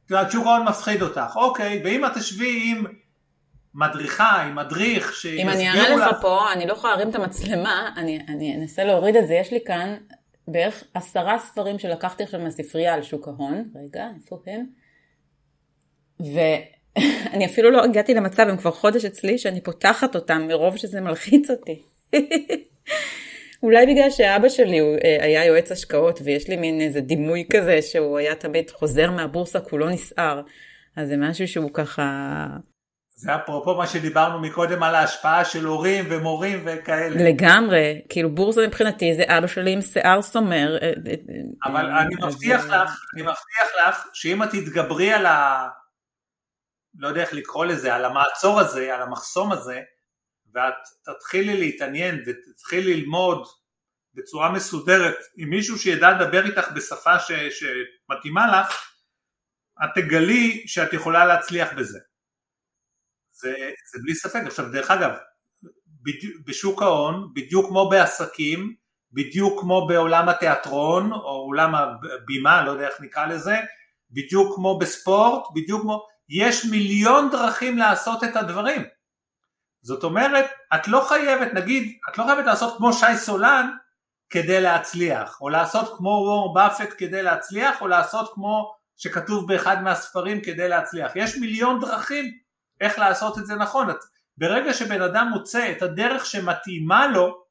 את יודעת, שוק ההון מפחיד אותך, אוקיי, ואם את תשבי עם מדריכה, עם מדריך, שיסבירו לך... אם אני אראה לך פה, אני לא יכולה להרים את המצלמה, אני, אני אנסה להוריד את זה, יש לי כאן בערך עשרה ספרים שלקחתי עכשיו מהספרייה על שוק ההון, רגע, איפה הם? ואני [LAUGHS] אפילו לא הגעתי למצב, הם כבר חודש אצלי, שאני פותחת אותם מרוב שזה מלחיץ אותי. [LAUGHS] אולי בגלל שאבא שלי הוא אה, היה יועץ השקעות ויש לי מין איזה דימוי כזה שהוא היה תמיד חוזר מהבורסה כולו נסער. אז זה משהו שהוא ככה... זה אפרופו מה שדיברנו מקודם על ההשפעה של הורים ומורים וכאלה. לגמרי, כאילו בורסה מבחינתי זה אבא שלי עם שיער סומר. אה, אה, אבל אני מבטיח לך, אני מבטיח לך שאם את תתגברי על ה... לא יודע איך לקרוא לזה, על המעצור הזה, על המחסום הזה, ואת תתחילי להתעניין ותתחילי ללמוד בצורה מסודרת עם מישהו שידע לדבר איתך בשפה ש, שמתאימה לך, את תגלי שאת יכולה להצליח בזה. זה, זה בלי ספק. עכשיו דרך אגב, בשוק ההון, בדיוק כמו בעסקים, בדיוק כמו בעולם התיאטרון או עולם הבימה, לא יודע איך נקרא לזה, בדיוק כמו בספורט, בדיוק כמו, יש מיליון דרכים לעשות את הדברים. זאת אומרת, את לא חייבת, נגיד, את לא חייבת לעשות כמו שי סולן כדי להצליח, או לעשות כמו וור באפט כדי להצליח, או לעשות כמו שכתוב באחד מהספרים כדי להצליח. יש מיליון דרכים איך לעשות את זה נכון. את, ברגע שבן אדם מוצא את הדרך שמתאימה לו,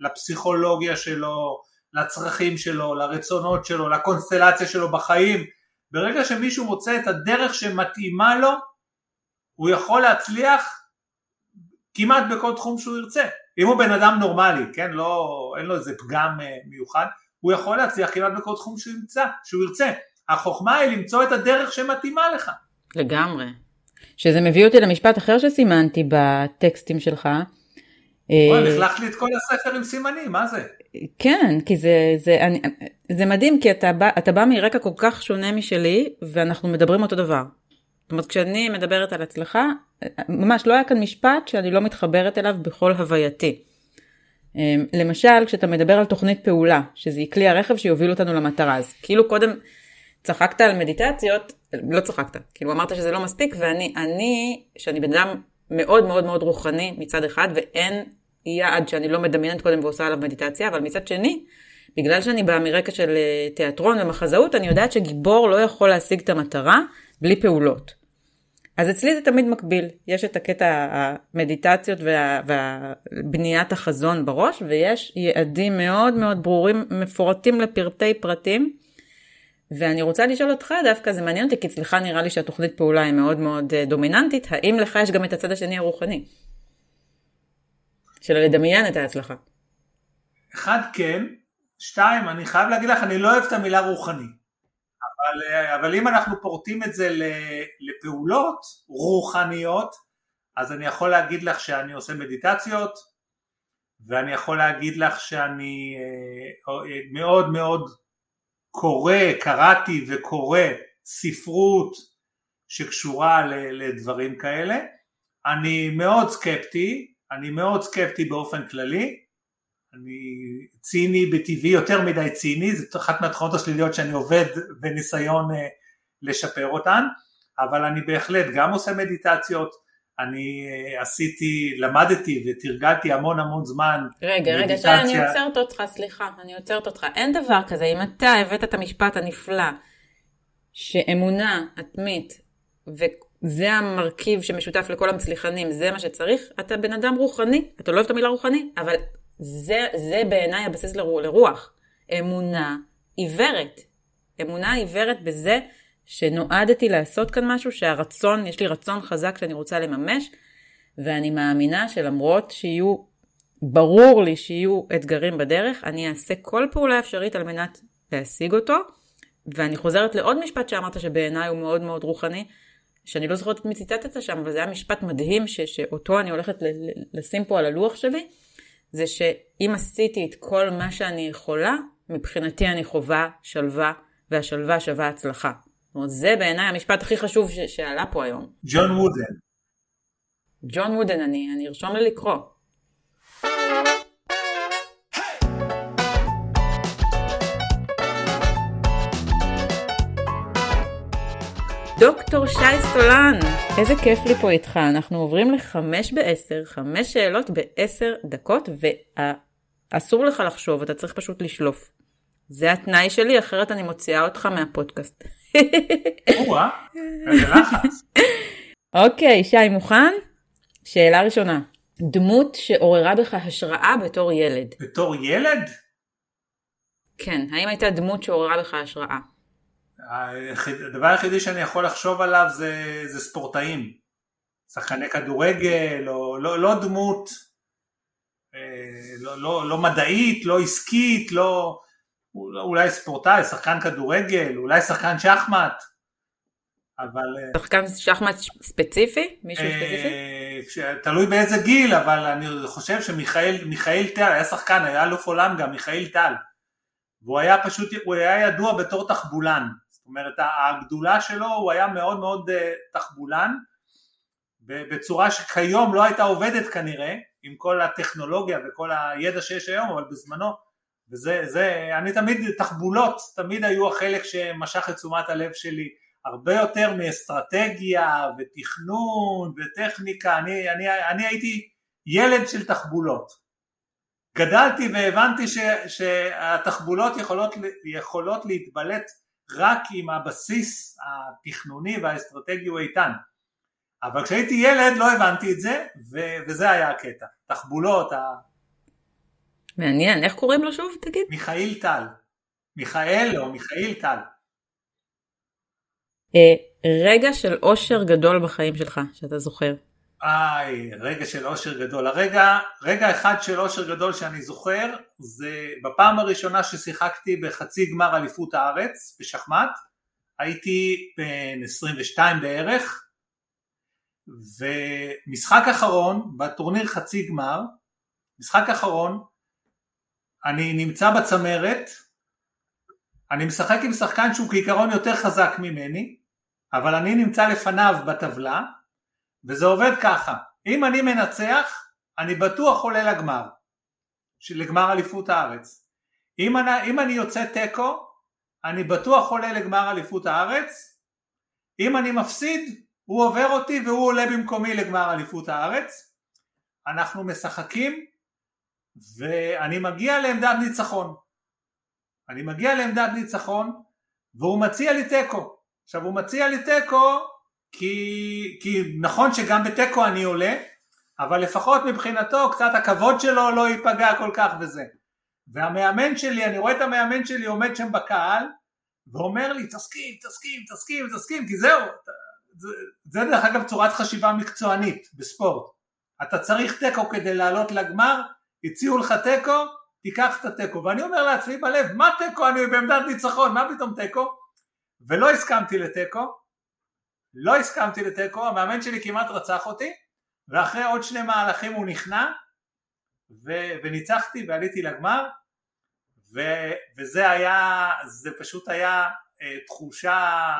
לפסיכולוגיה שלו, לצרכים שלו, לרצונות שלו, לקונסטלציה שלו בחיים, ברגע שמישהו מוצא את הדרך שמתאימה לו, הוא יכול להצליח כמעט בכל תחום שהוא ירצה. אם הוא בן אדם נורמלי, כן, לא, אין לו איזה פגם אה, מיוחד, הוא יכול להצליח כמעט בכל תחום שהוא ימצא, שהוא ירצה. החוכמה היא למצוא את הדרך שמתאימה לך. לגמרי. שזה מביא אותי למשפט אחר שסימנתי בטקסטים שלך. וואי, לכלכת לי את כל הספר עם סימנים, מה זה? כן, כי זה, זה, אני, זה מדהים, כי אתה בא, אתה בא מרקע כל כך שונה משלי, ואנחנו מדברים אותו דבר. זאת אומרת, כשאני מדברת על הצלחה, ממש לא היה כאן משפט שאני לא מתחברת אליו בכל הווייתי. אמ, למשל, כשאתה מדבר על תוכנית פעולה, שזה כלי הרכב שיוביל אותנו למטרה, אז כאילו קודם צחקת על מדיטציות, לא צחקת, כאילו אמרת שזה לא מספיק, ואני, אני, שאני בן אדם מאוד מאוד מאוד רוחני מצד אחד, ואין יעד שאני לא מדמיינת קודם ועושה עליו מדיטציה, אבל מצד שני, בגלל שאני באה מרקע של אה, תיאטרון ומחזאות, אני יודעת שגיבור לא יכול להשיג את המטרה בלי פעולות. אז אצלי זה תמיד מקביל, יש את הקטע המדיטציות וה, ובניית החזון בראש, ויש יעדים מאוד מאוד ברורים, מפורטים לפרטי פרטים. ואני רוצה לשאול אותך דווקא, זה מעניין אותי, כי אצלך נראה לי שהתוכנית פעולה היא מאוד מאוד אה, דומיננטית, האם לך יש גם את הצד השני הרוחני? של לדמיין את ההצלחה. אחד כן, שתיים, אני חייב להגיד לך, אני לא אוהב את המילה רוחני. אבל, אבל אם אנחנו פורטים את זה לפעולות רוחניות, אז אני יכול להגיד לך שאני עושה מדיטציות, ואני יכול להגיד לך שאני אה, מאוד מאוד קורא, קראתי וקורא ספרות שקשורה לדברים כאלה. אני מאוד סקפטי, אני מאוד סקפטי באופן כללי, אני ציני בטבעי, יותר מדי ציני, זאת אחת מהתכונות השליליות שאני עובד בניסיון אה, לשפר אותן, אבל אני בהחלט גם עושה מדיטציות, אני אה, עשיתי, למדתי ותרגלתי המון המון זמן. רגע, רגע, שי, אני עוצרת אותך, סליחה, אני עוצרת אותך. אין דבר כזה, אם אתה הבאת את המשפט הנפלא, שאמונה עצמית, וזה המרכיב שמשותף לכל המצליחנים, זה מה שצריך, אתה בן אדם רוחני, אתה לא אוהב את המילה רוחני, אבל זה, זה בעיניי הבסיס לרוח. אמונה עיוורת. אמונה עיוורת בזה שנועדתי לעשות כאן משהו שהרצון, יש לי רצון חזק שאני רוצה לממש, ואני מאמינה שלמרות שיהיו, ברור לי שיהיו אתגרים בדרך, אני אעשה כל פעולה אפשרית על מנת להשיג אותו. ואני חוזרת לעוד משפט שאמרת שבעיניי הוא מאוד מאוד רוחני, שאני לא זוכרת מי ציטטת שם, אבל זה היה משפט מדהים ש, שאותו אני הולכת לשים פה על הלוח שלי. זה שאם עשיתי את כל מה שאני יכולה, מבחינתי אני חווה שלווה, והשלווה שווה הצלחה. זאת אומרת, זה בעיניי המשפט הכי חשוב ש- שעלה פה היום. ג'ון וודן. ג'ון וודן, אני, אני ארשום לי לקרוא. דוקטור שי סולן, איזה כיף לי פה איתך. אנחנו עוברים לחמש בעשר, חמש שאלות בעשר דקות, ואסור לך לחשוב, אתה צריך פשוט לשלוף. זה התנאי שלי, אחרת אני מוציאה אותך מהפודקאסט. או-אה, איזה לחץ. אוקיי, שי, מוכן? שאלה ראשונה. דמות שעוררה בך השראה בתור ילד. בתור ילד? כן, האם הייתה דמות שעוררה בך השראה? הדבר היחידי שאני יכול לחשוב עליו זה, זה ספורטאים, שחקני כדורגל, או לא, לא דמות, אה, לא, לא, לא מדעית, לא עסקית, לא, אולי ספורטאי, שחקן כדורגל, אולי שחקן שחמט, אבל... אה, שחקן שחמט ספציפי? מישהו אה, ספציפי? תלוי באיזה גיל, אבל אני חושב שמיכאל טל, היה שחקן, היה אלוף עולם גם, מיכאל טל, והוא היה פשוט, הוא היה ידוע בתור תחבולן, זאת אומרת הגדולה שלו הוא היה מאוד מאוד אה, תחבולן בצורה שכיום לא הייתה עובדת כנראה עם כל הטכנולוגיה וכל הידע שיש היום אבל בזמנו וזה זה אני תמיד תחבולות תמיד היו החלק שמשך את תשומת הלב שלי הרבה יותר מאסטרטגיה ותכנון וטכניקה אני, אני, אני הייתי ילד של תחבולות. גדלתי והבנתי ש, שהתחבולות יכולות, יכולות להתבלט רק אם הבסיס התכנוני והאסטרטגי הוא איתן. אבל כשהייתי ילד לא הבנתי את זה, ו- וזה היה הקטע. תחבולות, ה... מעניין, איך קוראים לו שוב, תגיד? מיכאל טל. מיכאל או מיכאל טל. אה, רגע של אושר גדול בחיים שלך, שאתה זוכר. איי, רגע של אושר גדול. הרגע, רגע אחד של אושר גדול שאני זוכר, זה בפעם הראשונה ששיחקתי בחצי גמר אליפות הארץ בשחמט, הייתי בן 22 בערך, ומשחק אחרון, בטורניר חצי גמר, משחק אחרון, אני נמצא בצמרת, אני משחק עם שחקן שהוא כעיקרון יותר חזק ממני, אבל אני נמצא לפניו בטבלה, וזה עובד ככה, אם אני מנצח, אני בטוח עולה לגמר, לגמר אליפות הארץ. אם אני, אם אני יוצא תיקו, אני בטוח עולה לגמר אליפות הארץ. אם אני מפסיד, הוא עובר אותי והוא עולה במקומי לגמר אליפות הארץ. אנחנו משחקים ואני מגיע לעמדת ניצחון. אני מגיע לעמדת ניצחון, והוא מציע לי תיקו. עכשיו הוא מציע לי תיקו כי, כי נכון שגם בתיקו אני עולה, אבל לפחות מבחינתו קצת הכבוד שלו לא ייפגע כל כך וזה. והמאמן שלי, אני רואה את המאמן שלי עומד שם בקהל ואומר לי תסכים, תסכים, תסכים, תסכים, כי זהו, זה, זה דרך אגב צורת חשיבה מקצוענית בספורט. אתה צריך תיקו כדי לעלות לגמר, הציעו לך תיקו, תיקח את התיקו. ואני אומר לעצמי בלב, מה תיקו? אני בעמדת ניצחון, מה פתאום תיקו? ולא הסכמתי לתיקו, לא הסכמתי לתיקו, המאמן שלי כמעט רצח אותי, ואחרי עוד שני מהלכים הוא נכנע, ו- וניצחתי ועליתי לגמר, ו- וזה היה, זה פשוט היה אה, תחושה,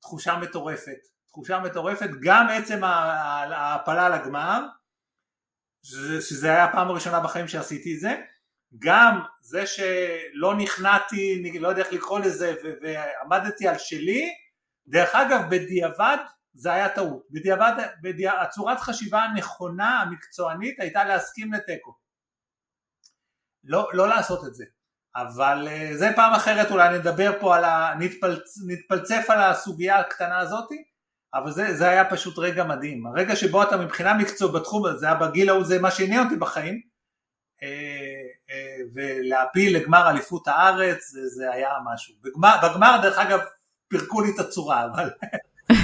תחושה מטורפת, תחושה מטורפת, גם עצם ההעפלה לגמר, שזה, שזה היה הפעם הראשונה בחיים שעשיתי את זה, גם זה שלא נכנעתי, לא יודע איך לקרוא לזה, ועמדתי על שלי, דרך אגב בדיעבד זה היה טעות, בדיעבד, בדיע... הצורת חשיבה הנכונה המקצוענית הייתה להסכים לתיקו, לא, לא לעשות את זה, אבל אה, זה פעם אחרת אולי נדבר פה על ה... נתפלצ... נתפלצף על הסוגיה הקטנה הזאתי, אבל זה, זה היה פשוט רגע מדהים, הרגע שבו אתה מבחינה מקצועית בתחום הזה, זה היה בגיל ההוא, זה מה שעניין אותי בחיים, אה, אה, ולהפיל לגמר אליפות הארץ זה, זה היה משהו. בגמר, בגמר דרך אגב פירקו לי את הצורה אבל [LAUGHS]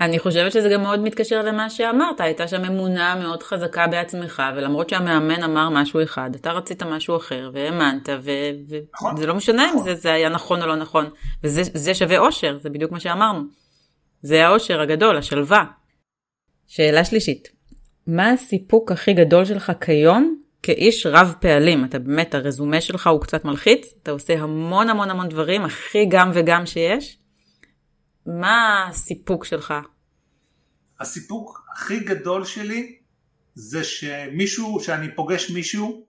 אני חושבת שזה גם מאוד מתקשר למה שאמרת, הייתה שם אמונה מאוד חזקה בעצמך, ולמרות שהמאמן אמר משהו אחד, אתה רצית משהו אחר, והאמנת, וזה נכון, לא משנה נכון. אם זה, זה היה נכון או לא נכון, וזה שווה אושר, זה בדיוק מה שאמרנו. זה האושר הגדול, השלווה. שאלה שלישית, מה הסיפוק הכי גדול שלך כיום כאיש רב פעלים? אתה באמת, הרזומה שלך הוא קצת מלחיץ, אתה עושה המון המון המון דברים, הכי גם וגם שיש. מה הסיפוק שלך? הסיפוק הכי גדול שלי זה שמישהו, שאני פוגש מישהו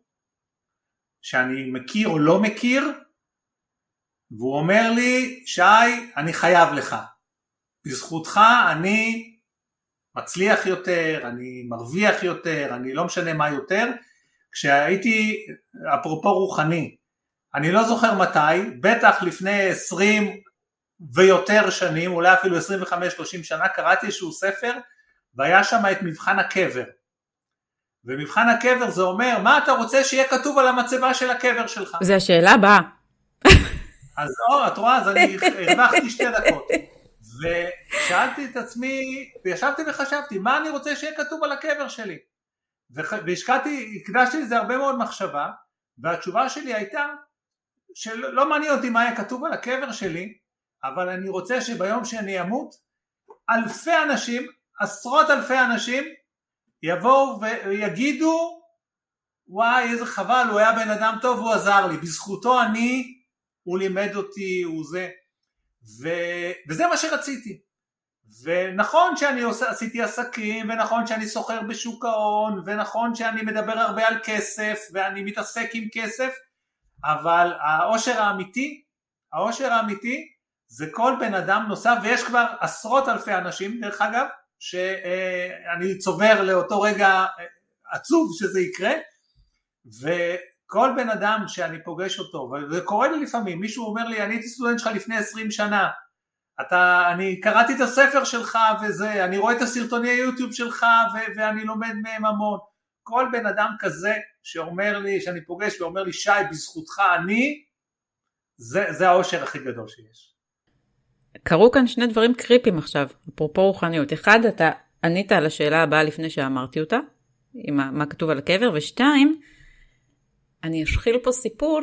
שאני מכיר או לא מכיר והוא אומר לי שי אני חייב לך בזכותך אני מצליח יותר, אני מרוויח יותר, אני לא משנה מה יותר. כשהייתי, אפרופו רוחני, אני לא זוכר מתי, בטח לפני 20 ויותר שנים, אולי אפילו 25-30 שנה, קראתי איזשהו ספר והיה שם את מבחן הקבר. ומבחן הקבר זה אומר, מה אתה רוצה שיהיה כתוב על המצבה של הקבר שלך? זה השאלה הבאה. [LAUGHS] אז או, את רואה, אז אני הרווחתי שתי דקות. ושאלתי את עצמי, וישבתי וחשבתי, מה אני רוצה שיהיה כתוב על הקבר שלי? והשקעתי, הקדשתי לזה הרבה מאוד מחשבה, והתשובה שלי הייתה, שלא מעניין אותי מה יהיה כתוב על הקבר שלי, אבל אני רוצה שביום שאני אמות, אלפי אנשים, עשרות אלפי אנשים, יבואו ויגידו, וואי איזה חבל, הוא היה בן אדם טוב, הוא עזר לי, בזכותו אני, הוא לימד אותי, הוא זה. ו... וזה מה שרציתי. ונכון שאני עושה, עשיתי עסקים, ונכון שאני סוחר בשוק ההון, ונכון שאני מדבר הרבה על כסף, ואני מתעסק עם כסף, אבל העושר האמיתי, העושר האמיתי זה כל בן אדם נוסף, ויש כבר עשרות אלפי אנשים דרך אגב, שאני צובר לאותו רגע עצוב שזה יקרה, ו... כל בן אדם שאני פוגש אותו, וזה קורה לי לפעמים, מישהו אומר לי, אני הייתי סטודנט שלך לפני עשרים שנה, אתה, אני קראתי את הספר שלך וזה, אני רואה את הסרטוני היוטיוב שלך ו- ואני לומד מהם המון. כל בן אדם כזה שאומר לי, שאני פוגש ואומר לי, שי, בזכותך אני, זה, זה האושר הכי גדול שיש. קרו כאן שני דברים קריפים עכשיו, אפרופו רוחניות. אחד, אתה ענית על השאלה הבאה לפני שאמרתי אותה, עם מה, כתוב על הקבר, ושתיים, אני אשחיל פה סיפור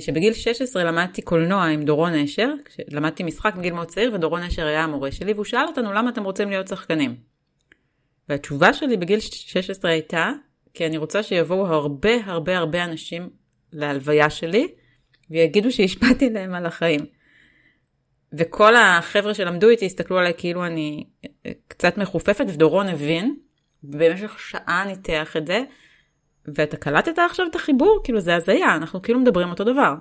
שבגיל 16 למדתי קולנוע עם דורון אשר, למדתי משחק בגיל מאוד צעיר ודורון אשר היה המורה שלי והוא שאל אותנו למה אתם רוצים להיות שחקנים. והתשובה שלי בגיל 16 הייתה כי אני רוצה שיבואו הרבה הרבה הרבה אנשים להלוויה שלי ויגידו שהשפעתי להם על החיים. וכל החבר'ה שלמדו איתי הסתכלו עליי כאילו אני אה, קצת מחופפת ודורון הבין ובמשך שעה ניתח את זה ואתה קלטת עכשיו את החיבור? כאילו זה הזיה, אנחנו כאילו מדברים אותו דבר.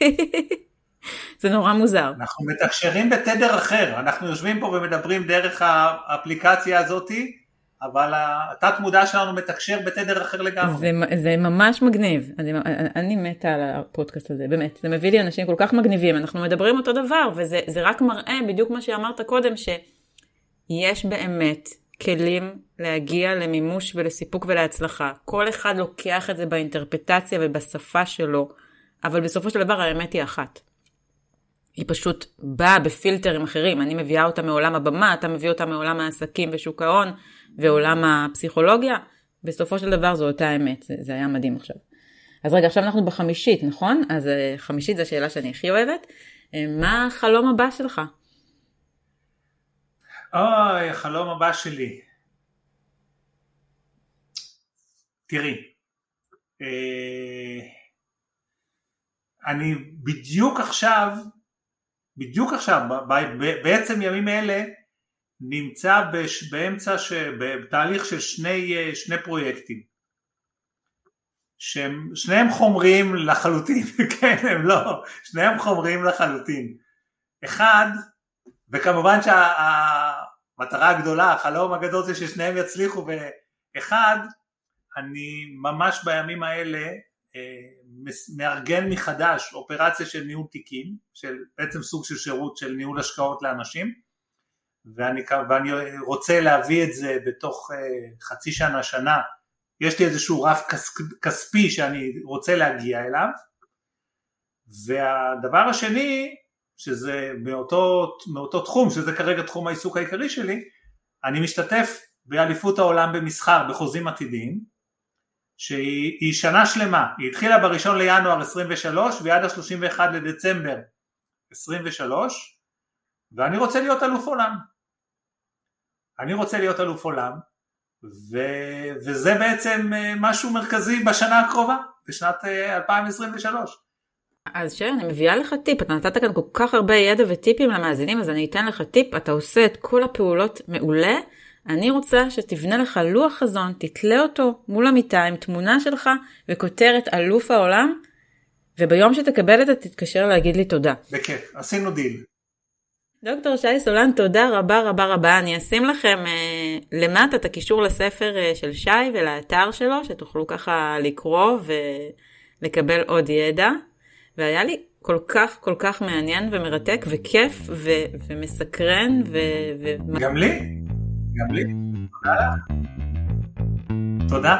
[LAUGHS] זה נורא מוזר. אנחנו מתקשרים בתדר אחר, אנחנו יושבים פה ומדברים דרך האפליקציה הזאתי, אבל התת מודע שלנו מתקשר בתדר אחר לגמרי. זה, זה ממש מגניב, אני, אני מתה על הפודקאסט הזה, באמת, זה מביא לי אנשים כל כך מגניבים, אנחנו מדברים אותו דבר, וזה רק מראה בדיוק מה שאמרת קודם, שיש באמת כלים להגיע למימוש ולסיפוק ולהצלחה. כל אחד לוקח את זה באינטרפטציה ובשפה שלו, אבל בסופו של דבר האמת היא אחת. היא פשוט באה בפילטרים אחרים, אני מביאה אותה מעולם הבמה, אתה מביא אותה מעולם העסקים ושוק ההון ועולם הפסיכולוגיה, בסופו של דבר זו אותה אמת, זה, זה היה מדהים עכשיו. אז רגע, עכשיו אנחנו בחמישית, נכון? אז אה, חמישית זו השאלה שאני הכי אוהבת. אה, מה החלום הבא שלך? אוי, החלום הבא שלי. תראי, אה, אני בדיוק עכשיו, בדיוק עכשיו, בעצם ימים אלה, נמצא באמצע, ש... בתהליך של שני, שני פרויקטים. שהם שניהם חומריים לחלוטין, [LAUGHS] כן הם לא, שניהם חומריים לחלוטין. אחד, וכמובן שהמטרה הגדולה, החלום הגדול זה ששניהם יצליחו, ואחד, אני ממש בימים האלה אה, מארגן מחדש אופרציה של ניהול תיקים, של בעצם סוג של שירות של ניהול השקעות לאנשים, ואני, ואני רוצה להביא את זה בתוך אה, חצי שנה, שנה, יש לי איזשהו רף כספי שאני רוצה להגיע אליו, והדבר השני, שזה מאותו, מאותו תחום, שזה כרגע תחום העיסוק העיקרי שלי, אני משתתף באליפות העולם במסחר בחוזים עתידיים, שהיא שנה שלמה, היא התחילה בראשון לינואר 23 ועד ה-31 לדצמבר 23 ואני רוצה להיות אלוף עולם. אני רוצה להיות אלוף עולם ו... וזה בעצם אה, משהו מרכזי בשנה הקרובה, בשנת 2023. אז שרי, אני מביאה לך טיפ, אתה נתת כאן כל כך הרבה ידע וטיפים למאזינים, אז אני אתן לך טיפ, אתה עושה את כל הפעולות מעולה, אני רוצה שתבנה לך לוח חזון, תתלה אותו מול המיטה עם תמונה שלך וכותרת אלוף העולם, וביום שתקבל את זה תתקשר להגיד לי תודה. בכיף, עשינו דיל. דוקטור שי סולן, תודה רבה רבה רבה. אני אשים לכם אה, למטה את הקישור לספר אה, של שי ולאתר שלו, שתוכלו ככה לקרוא ולקבל עוד ידע. והיה לי כל כך כל כך מעניין ומרתק וכיף ו- ומסקרן ו... ו- גם לי. גם לי. תודה. תודה.